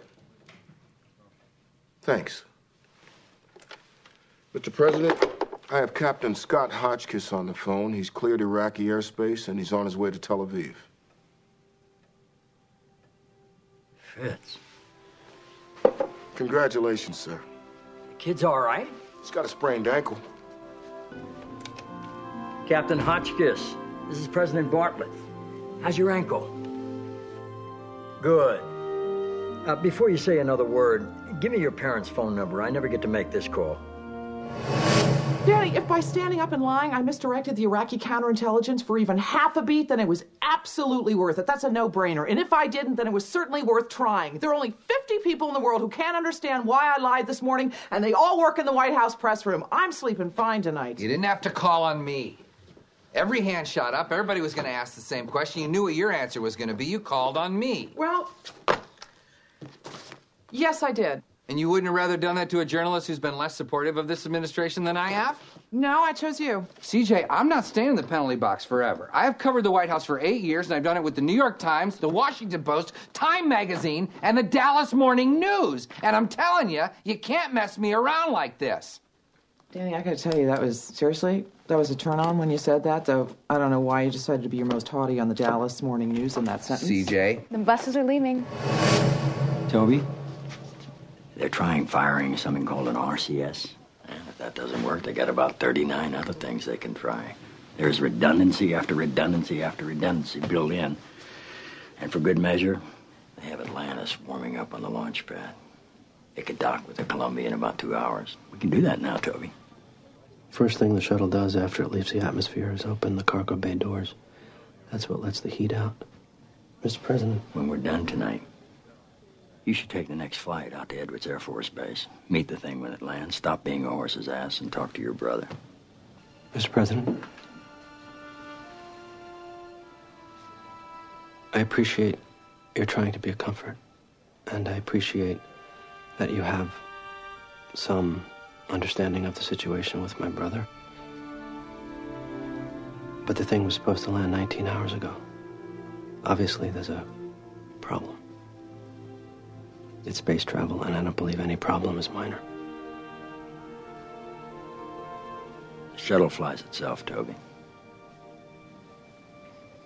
Thanks. Mr. President, I have Captain Scott Hotchkiss on the phone. He's cleared Iraqi airspace and he's on his way to Tel Aviv. Fitz. Congratulations, sir. The kid's all right? He's got a sprained ankle. Captain Hotchkiss, this is President Bartlet. How's your ankle? Good. Uh, before you say another word, give me your parents' phone number. I never get to make this call. Danny, if by standing up and lying I misdirected the Iraqi counterintelligence for even half a beat, then it was absolutely worth it. That's a no brainer. And if I didn't, then it was certainly worth trying. There are only 50 people in the world who can't understand why I lied this morning, and they all work in the White House press room. I'm sleeping fine tonight. You didn't have to call on me. Every hand shot up. Everybody was going to ask the same question. You knew what your answer was going to be. You called on me. Well, yes, I did. And you wouldn't have rather done that to a journalist who's been less supportive of this administration than I have? No, I chose you. CJ, I'm not staying in the penalty box forever. I have covered the White House for eight years, and I've done it with the New York Times, the Washington Post, Time Magazine, and the Dallas Morning News. And I'm telling you, you can't mess me around like this. Danny, I gotta tell you, that was seriously, that was a turn on when you said that, though I don't know why you decided to be your most haughty on the Dallas Morning News in that sentence. CJ. The buses are leaving. Toby, they're trying firing something called an RCS. And if that doesn't work, they got about 39 other things they can try. There's redundancy after redundancy after redundancy built in. And for good measure, they have Atlantis warming up on the launch pad. It could dock with the Columbia in about two hours. We can do that now, Toby. First thing the shuttle does after it leaves the atmosphere is open the cargo bay doors. That's what lets the heat out. Mr. President. When we're done tonight, you should take the next flight out to Edwards Air Force Base. Meet the thing when it lands. Stop being a horse's ass and talk to your brother. Mr. President. I appreciate you're trying to be a comfort. And I appreciate that you have some understanding of the situation with my brother. But the thing was supposed to land 19 hours ago. Obviously, there's a problem. It's space travel, and I don't believe any problem is minor. The shuttle flies itself, Toby.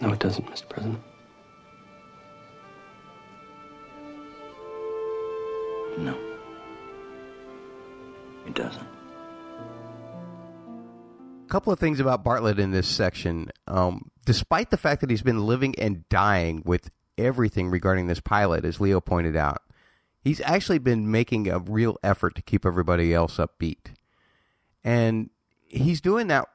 No, it doesn't, Mr. President. No. It doesn't. A couple of things about Bartlet in this section. Um, despite the fact that he's been living and dying with everything regarding this pilot, as Leo pointed out, he's actually been making a real effort to keep everybody else upbeat. And he's doing that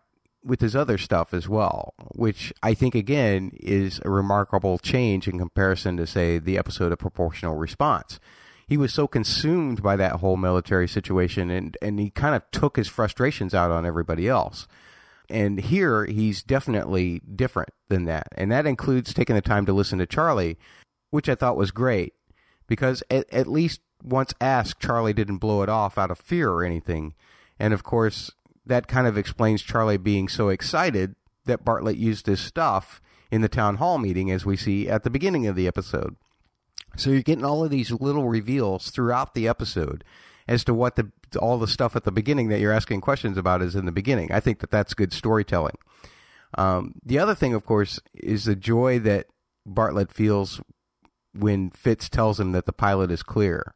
with his other stuff as well, which I think again is a remarkable change in comparison to say the episode of Proportional Response. He was so consumed by that whole military situation and, and he kind of took his frustrations out on everybody else. And here he's definitely different than that. And that includes taking the time to listen to Charlie, which I thought was great because at, at least once asked, Charlie didn't blow it off out of fear or anything. And of course, that kind of explains Charlie being so excited that Bartlet used his stuff in the town hall meeting, as we see at the beginning of the episode. So you're getting all of these little reveals throughout the episode as to what the all the stuff at the beginning that you're asking questions about is in the beginning. I think that that's good storytelling. Um, the other thing, of course, is the joy that Bartlet feels when Fitz tells him that the pilot is clear.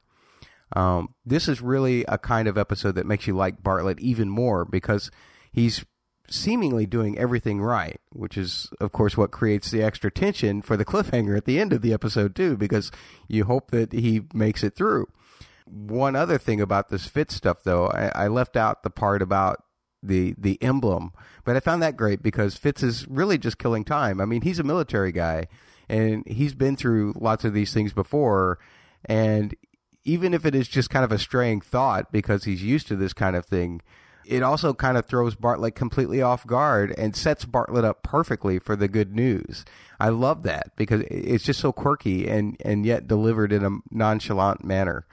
Um, this is really a kind of episode that makes you like Bartlet even more because he's seemingly doing everything right, which is, of course, what creates the extra tension for the cliffhanger at the end of the episode, too, because you hope that he makes it through. One other thing about this Fitz stuff, though, I, I left out the part about the the emblem, but I found that great because Fitz is really just killing time. I mean, he's a military guy, and he's been through lots of these things before, and even if it is just kind of a straying thought because he's used to this kind of thing, it also kind of throws Bartlet completely off guard and sets Bartlet up perfectly for the good news. I love that because it's just so quirky and, and yet delivered in a nonchalant manner.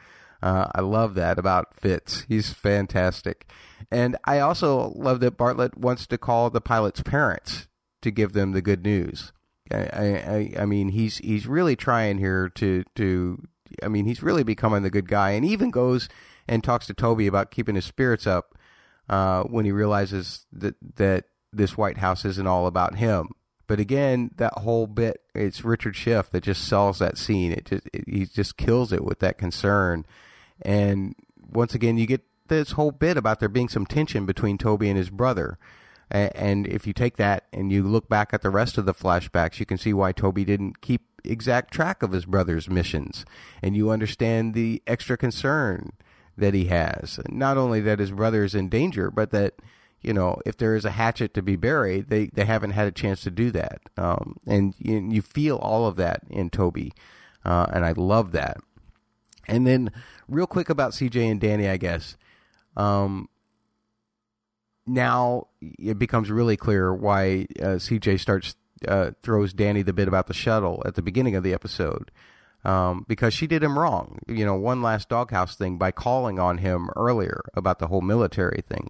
Uh, I love that about Fitz. He's fantastic. And I also love that Bartlet wants to call the pilot's parents to give them the good news. I, I, I mean, he's he's really trying here to to I mean, he's really becoming the good guy, and even goes and talks to Toby about keeping his spirits up uh, when he realizes that that this White House isn't all about him. But again, that whole bit, it's Richard Schiff that just sells that scene. It just he just kills it with that concern, and once again, you get this whole bit about there being some tension between Toby and his brother. And if you take that and you look back at the rest of the flashbacks, you can see why Toby didn't keep exact track of his brother's missions. And you understand the extra concern that he has. Not only that his brother is in danger, but that, you know, if there is a hatchet to be buried, they, they haven't had a chance to do that. Um, and you, you, feel all of that in Toby. Uh, and I love that. And then, real quick about CJ and Danny, I guess. Um, now it becomes really clear why uh, CJ starts uh, throws Danny the bit about the shuttle at the beginning of the episode. Um, because she did him wrong, you know, one last doghouse thing by calling on him earlier about the whole military thing.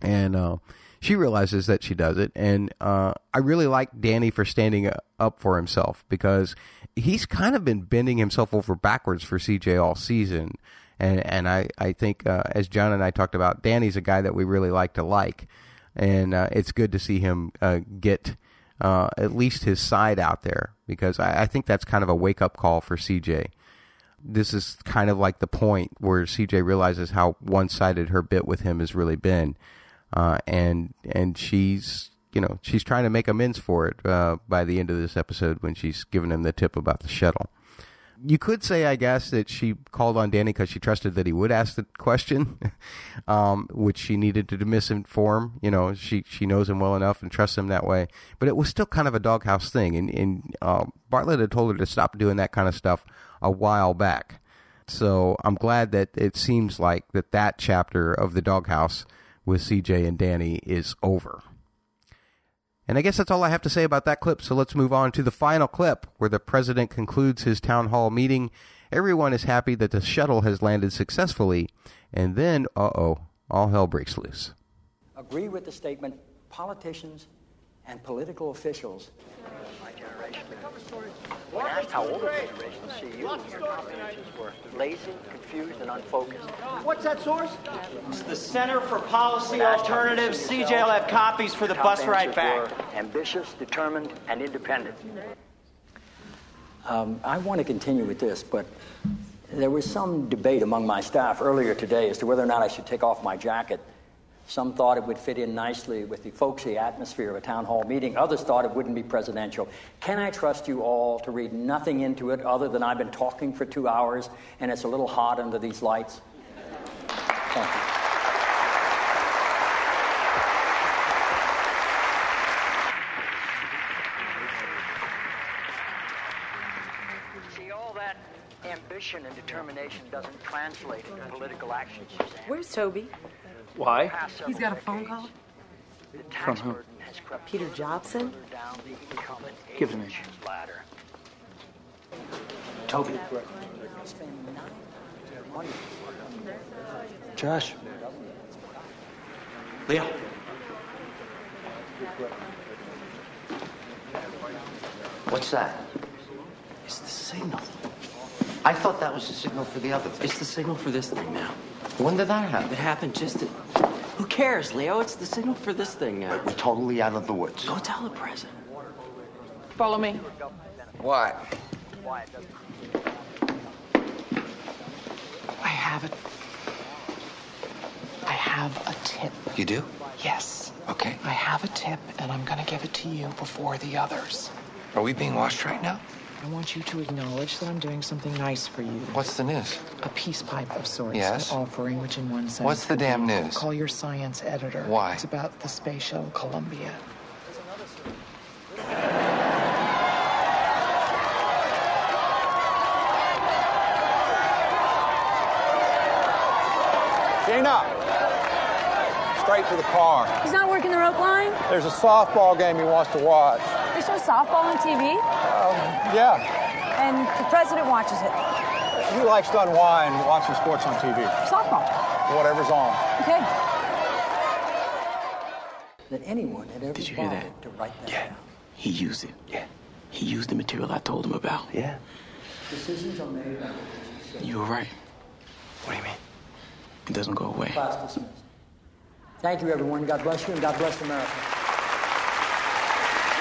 And uh, she realizes that she does it. And uh, I really like Danny for standing up for himself because he's kind of been bending himself over backwards for CJ all season. And, and I, I think, uh, as John and I talked about, Danny's a guy that we really like to like. And uh, it's good to see him uh, get uh, at least his side out there because I, I think that's kind of a wake up call for CJ. This is kind of like the point where CJ realizes how one sided her bit with him has really been, uh, and and she's you know she's trying to make amends for it uh, by the end of this episode when she's giving him the tip about the shuttle you could say, I guess, that she called on Danny because she trusted that he would ask the question, um, which she needed to misinform. You know, she she knows him well enough and trusts him that way. But it was still kind of a doghouse thing, and, and um, Bartlet had told her to stop doing that kind of stuff a while back. So I'm glad that it seems like that that chapter of the doghouse with CJ and Danny is over. And I guess that's all I have to say about that clip. So let's move on to the final clip where the president concludes his town hall meeting. Everyone is happy that the shuttle has landed successfully. And then, uh oh, all hell breaks loose. Agree with the statement politicians and political officials. My generation. When asked how older generations see you, your comprehensions were lazy, confused, and unfocused. What's that source? It's the Center for Policy Alternatives. CJ will have copies for the bus ride back. Ambitious, determined, and independent. Um, I want to continue with this, but there was some debate among my staff earlier today as to whether or not I should take off my jacket some thought it would fit in nicely with the folksy atmosphere of a town hall meeting. Others thought it wouldn't be presidential. Can I trust you all to read nothing into it other than I've been talking for two hours and it's a little hot under these lights? Thank you. and determination doesn't translate into political action, Where's Toby? Why? He's got a phone call? From who? Peter Jobson? Give it to me. Toby. Josh. Leo. What's that? It's the signal. I thought that was the signal for the other. thing. It's the signal for this thing now. When did that happen? It happened just at... Who cares, Leo? It's the signal for this thing now. We're totally out of the woods. Go tell the president. Follow me. What? I have it. I have a tip. You do? Yes. Okay. I have a tip, and I'm gonna give it to you before the others. Are we being watched right now? I want you to acknowledge that I'm doing something nice for you. What's the news? A peace pipe of sorts. Yes? An offering, which in one sense. What's the damn news? Call your science editor. Why? It's about the space shuttle Columbia. Gina, straight to the car. He's not working the rope line? There's a softball game he wants to watch. They show softball on TV? Um, yeah, And the president watches it. he likes to unwind watching sports on TV. Softball. Whatever's on. Okay. That anyone had ever Did you hear that? to write that down. He used it. Yeah. He used the material I told him about. Yeah. Decisions are made by You were right. What do you mean? It doesn't go away. Thank you, everyone. God bless you, and God bless America.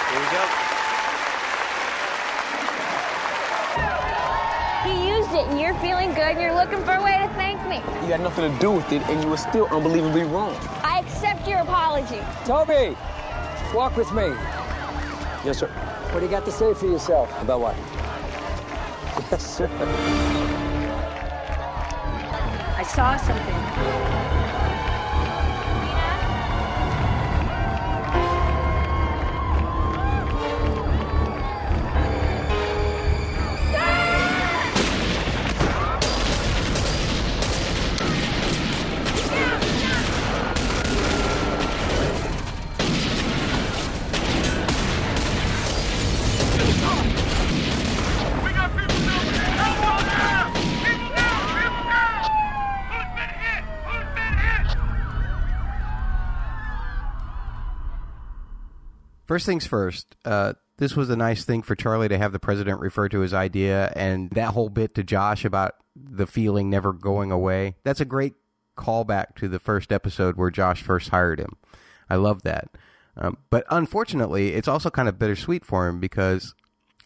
Here we go. He used it, and you're feeling good, and you're looking for a way to thank me. You had nothing to do with it, and you were still unbelievably wrong. I accept your apology. Toby, walk with me. Yes, sir. What do you got to say for yourself? About what? Yes, sir. I saw something. First things first, uh, this was a nice thing for Charlie to have the president refer to his idea and that whole bit to Josh about the feeling never going away. That's a great callback to the first episode where Josh first hired him. I love that. Um, but unfortunately, it's also kind of bittersweet for him because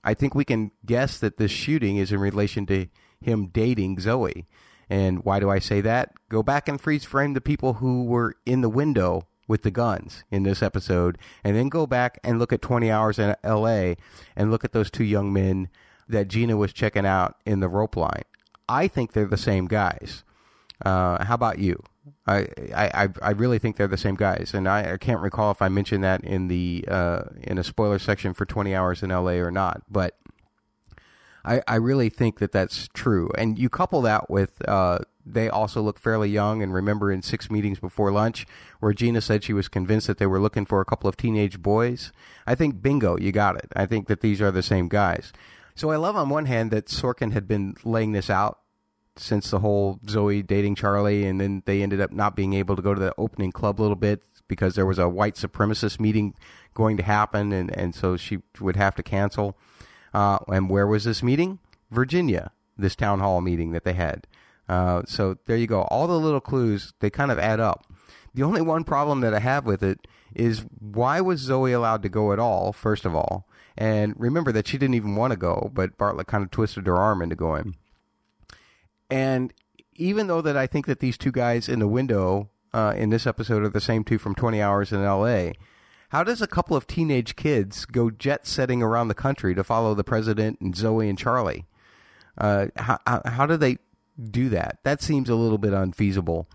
I think we can guess that this shooting is in relation to him dating Zoey. And why do I say that? Go back and freeze frame the people who were in the window with the guns in this episode, and then go back and look at 20 Hours in L.A. and look at those two young men that Gina was checking out in the rope line. I think they're the same guys. Uh, how about you? I, I I really think they're the same guys, and I, I can't recall if I mentioned that in the uh, in a spoiler section for 20 Hours in L.A. or not, but I, I really think that that's true. And you couple that with uh, they also look fairly young. And remember, in six meetings before lunch, where Gina said she was convinced that they were looking for a couple of teenage boys. I think bingo, you got it. I think that these are the same guys. So I love on one hand that Sorkin had been laying this out since the whole Zoey dating Charlie, and then they ended up not being able to go to the opening club a little bit because there was a white supremacist meeting going to happen, and, and so she would have to cancel. Uh, and where was this meeting? Virginia, this town hall meeting that they had. Uh, so there you go. All the little clues, they kind of add up. The only one problem that I have with it is why was Zoey allowed to go at all, first of all? And remember that she didn't even want to go, but Bartlet kind of twisted her arm into going. And even though that I think that these two guys in the window uh, in this episode are the same two from 20 Hours in L.A., how does a couple of teenage kids go jet setting around the country to follow the president and Zoey and Charlie? Uh, how, how, how do they do that? That seems a little bit unfeasible,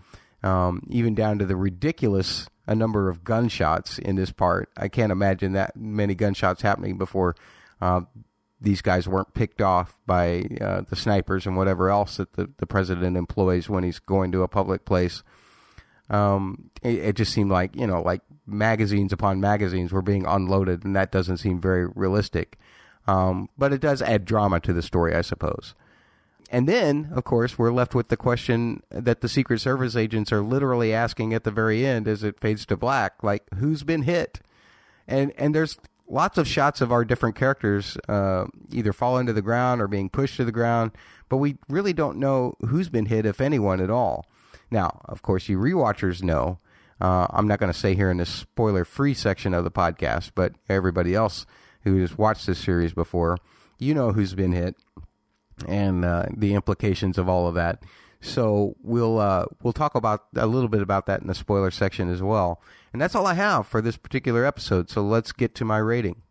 um, even down to the ridiculous a number of gunshots in this part. I can't imagine that many gunshots happening before uh, these guys weren't picked off by uh, the snipers and whatever else that the, the president employs when he's going to a public place. Um, it, it just seemed like you know, like magazines upon magazines were being unloaded, and that doesn't seem very realistic. Um, but it does add drama to the story, I suppose. And then, of course, we're left with the question that the Secret Service agents are literally asking at the very end as it fades to black, like, who's been hit? And and there's lots of shots of our different characters uh, either falling to the ground or being pushed to the ground, but we really don't know who's been hit, if anyone at all. Now, of course, you rewatchers know. Uh, I'm not going to say here in this spoiler-free section of the podcast, but everybody else who has watched this series before, you know who's been hit and uh, the implications of all of that. So we'll uh, we'll talk about a little bit about that in the spoiler section as well. And that's all I have for this particular episode. So let's get to my rating.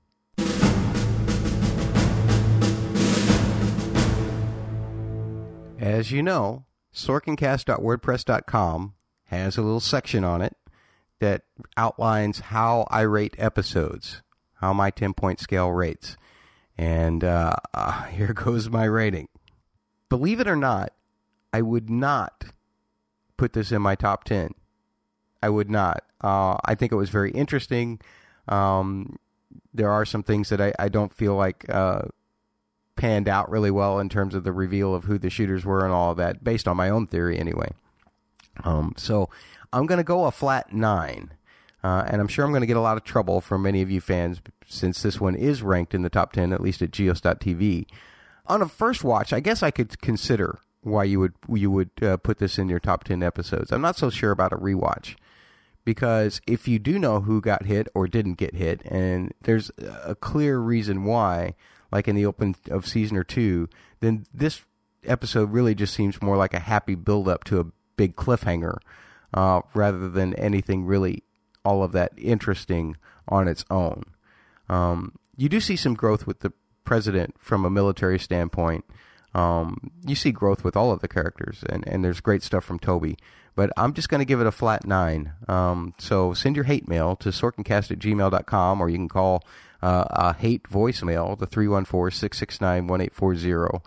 As you know, sorkincast.wordpress.com has a little section on it that outlines how I rate episodes, how my 10 point scale rates. And uh, here goes my rating. Believe it or not, I would not put this in my top 10. I would not. Uh, I think it was very interesting. Um, there are some things that I, I don't feel like uh, panned out really well in terms of the reveal of who the shooters were and all of that, based on my own theory anyway. Um, so I'm going to go a flat nine. Uh, and I'm sure I'm going to get a lot of trouble from many of you fans since this one is ranked in the top 10, at least at Geos.tv. On a first watch, I guess I could consider why you would you would uh, put this in your top 10 episodes. I'm not so sure about a rewatch because if you do know who got hit or didn't get hit, and there's a clear reason why, like in the open of season or two, then this episode really just seems more like a happy build up to a big cliffhanger uh, rather than anything really all of that interesting on its own. Um, you do see some growth with the president from a military standpoint. Um, you see growth with all of the characters, and, and there's great stuff from Toby. But I'm just going to give it a flat nine. Um, so send your hate mail to sorkincast at gmail.com, or you can call uh, a hate voicemail, the 314 669 1840.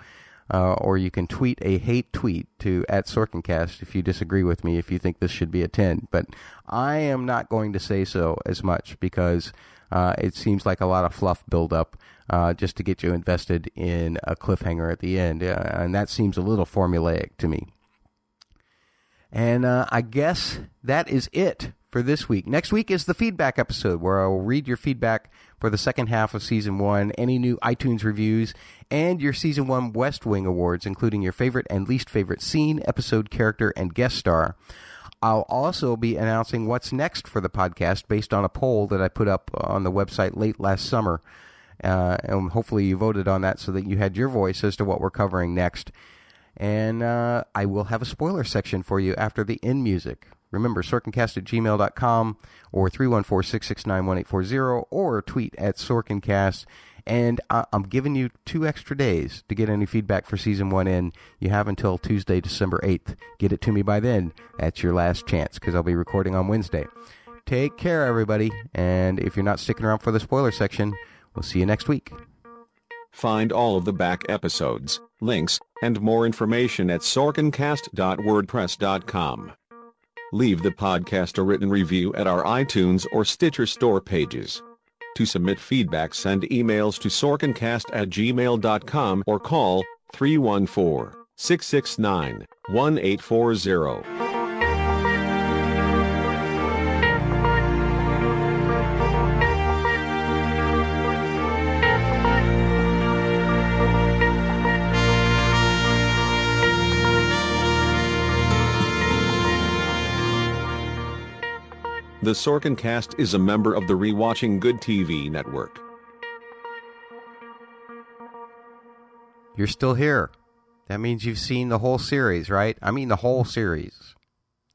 Uh, or you can tweet a hate tweet to at Sorkincast if you disagree with me, if you think this should be a 10. But I am not going to say so as much because uh, it seems like a lot of fluff buildup uh, just to get you invested in a cliffhanger at the end. And that seems a little formulaic to me. And uh, I guess that is it for this week. Next week is the feedback episode where I will read your feedback for the second half of season one, any new iTunes reviews, and your season one West Wing awards, including your favorite and least favorite scene, episode, character, and guest star. I'll also be announcing what's next for the podcast based on a poll that I put up on the website late last summer. Uh, and hopefully you voted on that so that you had your voice as to what we're covering next. And uh, I will have a spoiler section for you after the end music. Remember, sorkincast at gmail.com or 314-669-1840 or tweet at sorkincast. And I- I'm giving you two extra days to get any feedback for season one in. You have until Tuesday, December 8th. Get it to me by then. That's your last chance because I'll be recording on Wednesday. Take care, everybody. And if you're not sticking around for the spoiler section, we'll see you next week. Find all of the back episodes, links, and more information at sorkincast.wordpress.com. Leave the podcast a written review at our iTunes or Stitcher store pages. To submit feedback, send emails to sorkincast at gmail.com or call 314 669 1840. The Sorkin Cast is a member of the Rewatching Good TV network. You're still here. That means you've seen the whole series, right? I mean, the whole series.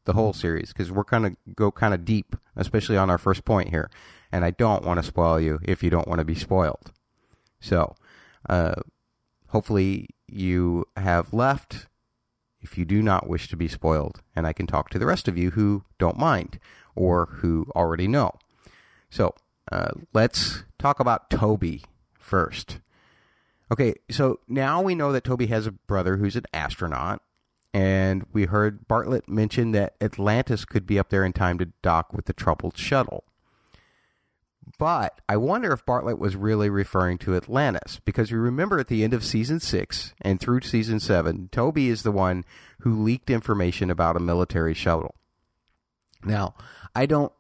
The whole series, because we're going to go kind of deep, especially on our first point here. And I don't want to spoil you if you don't want to be spoiled. So, uh, hopefully, you have left if you do not wish to be spoiled, and I can talk to the rest of you who don't mind or who already know. So, uh, let's talk about Toby first. Okay, so now we know that Toby has a brother who's an astronaut, and we heard Bartlet mention that Atlantis could be up there in time to dock with the troubled shuttle. But I wonder if Bartlet was really referring to Atlantis, because you remember at the end of season six and through season seven, Toby is the one who leaked information about a military shuttle. Now, I don't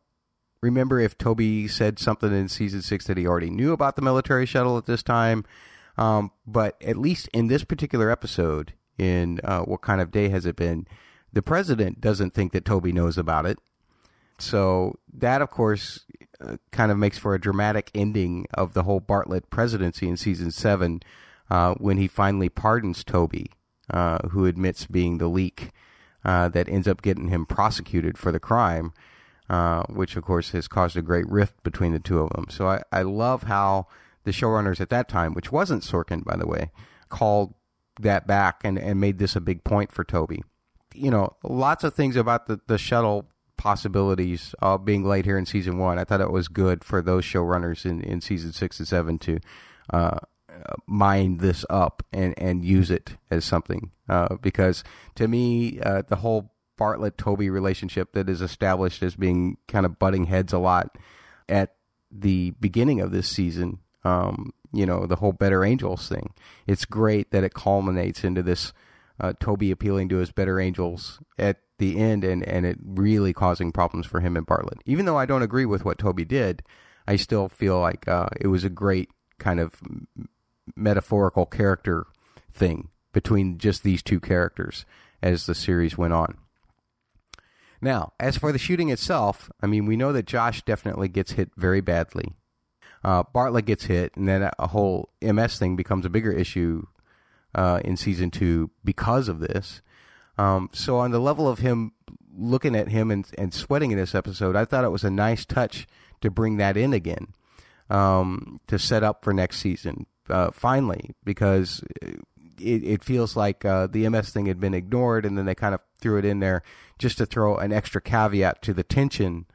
remember if Toby said something in season six that he already knew about the military shuttle at this time, um, but at least in this particular episode, in uh, What Kind of Day Has It Been, the president doesn't think that Toby knows about it. So that, of course, kind of makes for a dramatic ending of the whole Bartlet presidency in season seven uh, when he finally pardons Toby, uh, who admits being the leak uh, that ends up getting him prosecuted for the crime, uh, which, of course, has caused a great rift between the two of them. So I, I love how the showrunners at that time, which wasn't Sorkin, by the way, called that back and, and made this a big point for Toby. You know, lots of things about the, the shuttle possibilities uh, being laid here in season one. I thought it was good for those showrunners in, in season six and seven to uh, mine this up and, and use it as something. Uh, because to me, uh, the whole Bartlet Toby relationship that is established as being kind of butting heads a lot at the beginning of this season, um, you know, the whole Better Angels thing. It's great that it culminates into this uh, Toby appealing to his Better Angels at the end and, and it really causing problems for him and Bartlet. Even though I don't agree with what Toby did, I still feel like uh, it was a great kind of metaphorical character thing between just these two characters as the series went on. Now, as for the shooting itself, I mean, we know that Josh definitely gets hit very badly. Uh, Bartlet gets hit, and then a whole MS thing becomes a bigger issue uh, in season two because of this. Um, so on the level of him looking at him and, and sweating in this episode, I thought it was a nice touch to bring that in again um, to set up for next season. Uh, finally, because it, it feels like uh, the MS thing had been ignored, and then they kind of threw it in there just to throw an extra caveat to the tension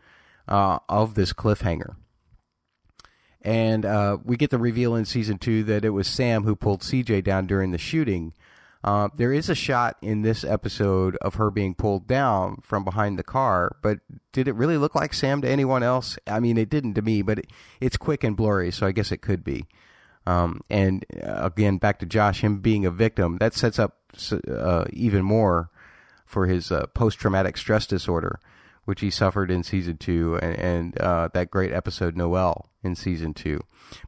uh, of this cliffhanger. And uh, we get the reveal in season two that it was Sam who pulled CJ down during the shooting. Uh, there is a shot in this episode of her being pulled down from behind the car, but did it really look like Sam to anyone else? I mean, it didn't to me, but it, it's quick and blurry, so I guess it could be. Um, and uh, again, back to Josh, him being a victim, that sets up uh, even more for his uh, post traumatic stress disorder, which he suffered in season two, and, and uh, that great episode Noel in season two.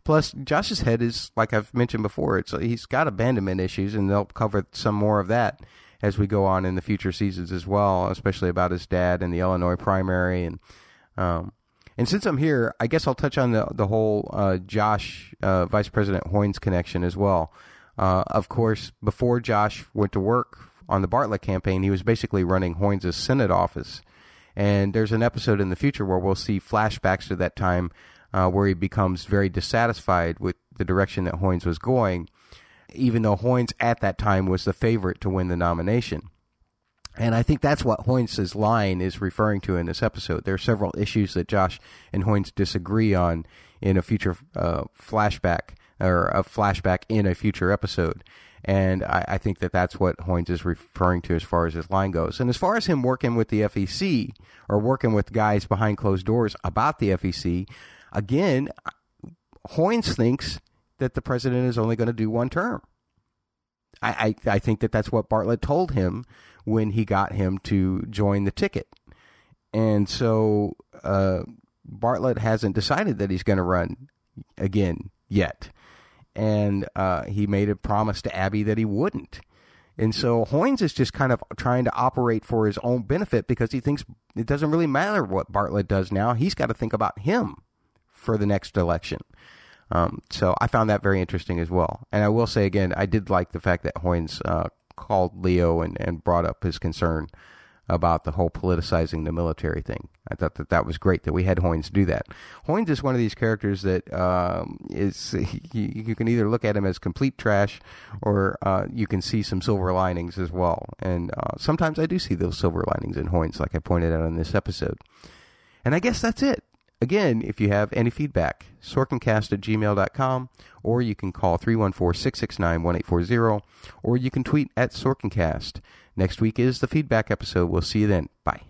Plus, Josh's head is like I've mentioned before. It's he's got abandonment issues, and they'll cover some more of that as we go on in the future seasons as well, especially about his dad and the Illinois primary. And um, and since I'm here, I guess I'll touch on the the whole uh, Josh uh, Vice President Hoynes connection as well. Uh, of course, before Josh went to work on the Bartlet campaign, he was basically running Hoynes' Senate office. And there's an episode in the future where we'll see flashbacks to that time uh, where he becomes very dissatisfied with the direction that Hoynes was going, even though Hoynes at that time was the favorite to win the nomination. And I think that's what Hoynes' line is referring to in this episode. There are several issues that Josh and Hoynes disagree on in a future uh, flashback or a flashback in a future episode. And I, I, think that that's what Hoynes is referring to as far as his line goes. And as far as him working with the FEC or working with guys behind closed doors about the FEC, again, Hoynes thinks that the president is only going to do one term. I, I, I think that that's what Bartlet told him when he got him to join the ticket. And so uh, Bartlet hasn't decided that he's going to run again yet. And uh, he made a promise to Abby that he wouldn't. And so Hoynes is just kind of trying to operate for his own benefit because he thinks it doesn't really matter what Bartlet does now. He's got to think about him for the next election. Um, so I found that very interesting as well. And I will say again, I did like the fact that Hoynes uh, called Leo and, and brought up his concern about the whole politicizing the military thing. I thought that that was great that we had Hoynes do that. Hoynes is one of these characters that um, is you, you, can either look at him as complete trash or uh, you can see some silver linings as well. And uh, sometimes I do see those silver linings in Hoynes, like I pointed out in this episode. And I guess that's it Again, if you have any feedback, sorkincast at gmail.com, or you can call 314 669 1840, or you can tweet at sorkincast. Next week is the feedback episode. We'll see you then. Bye.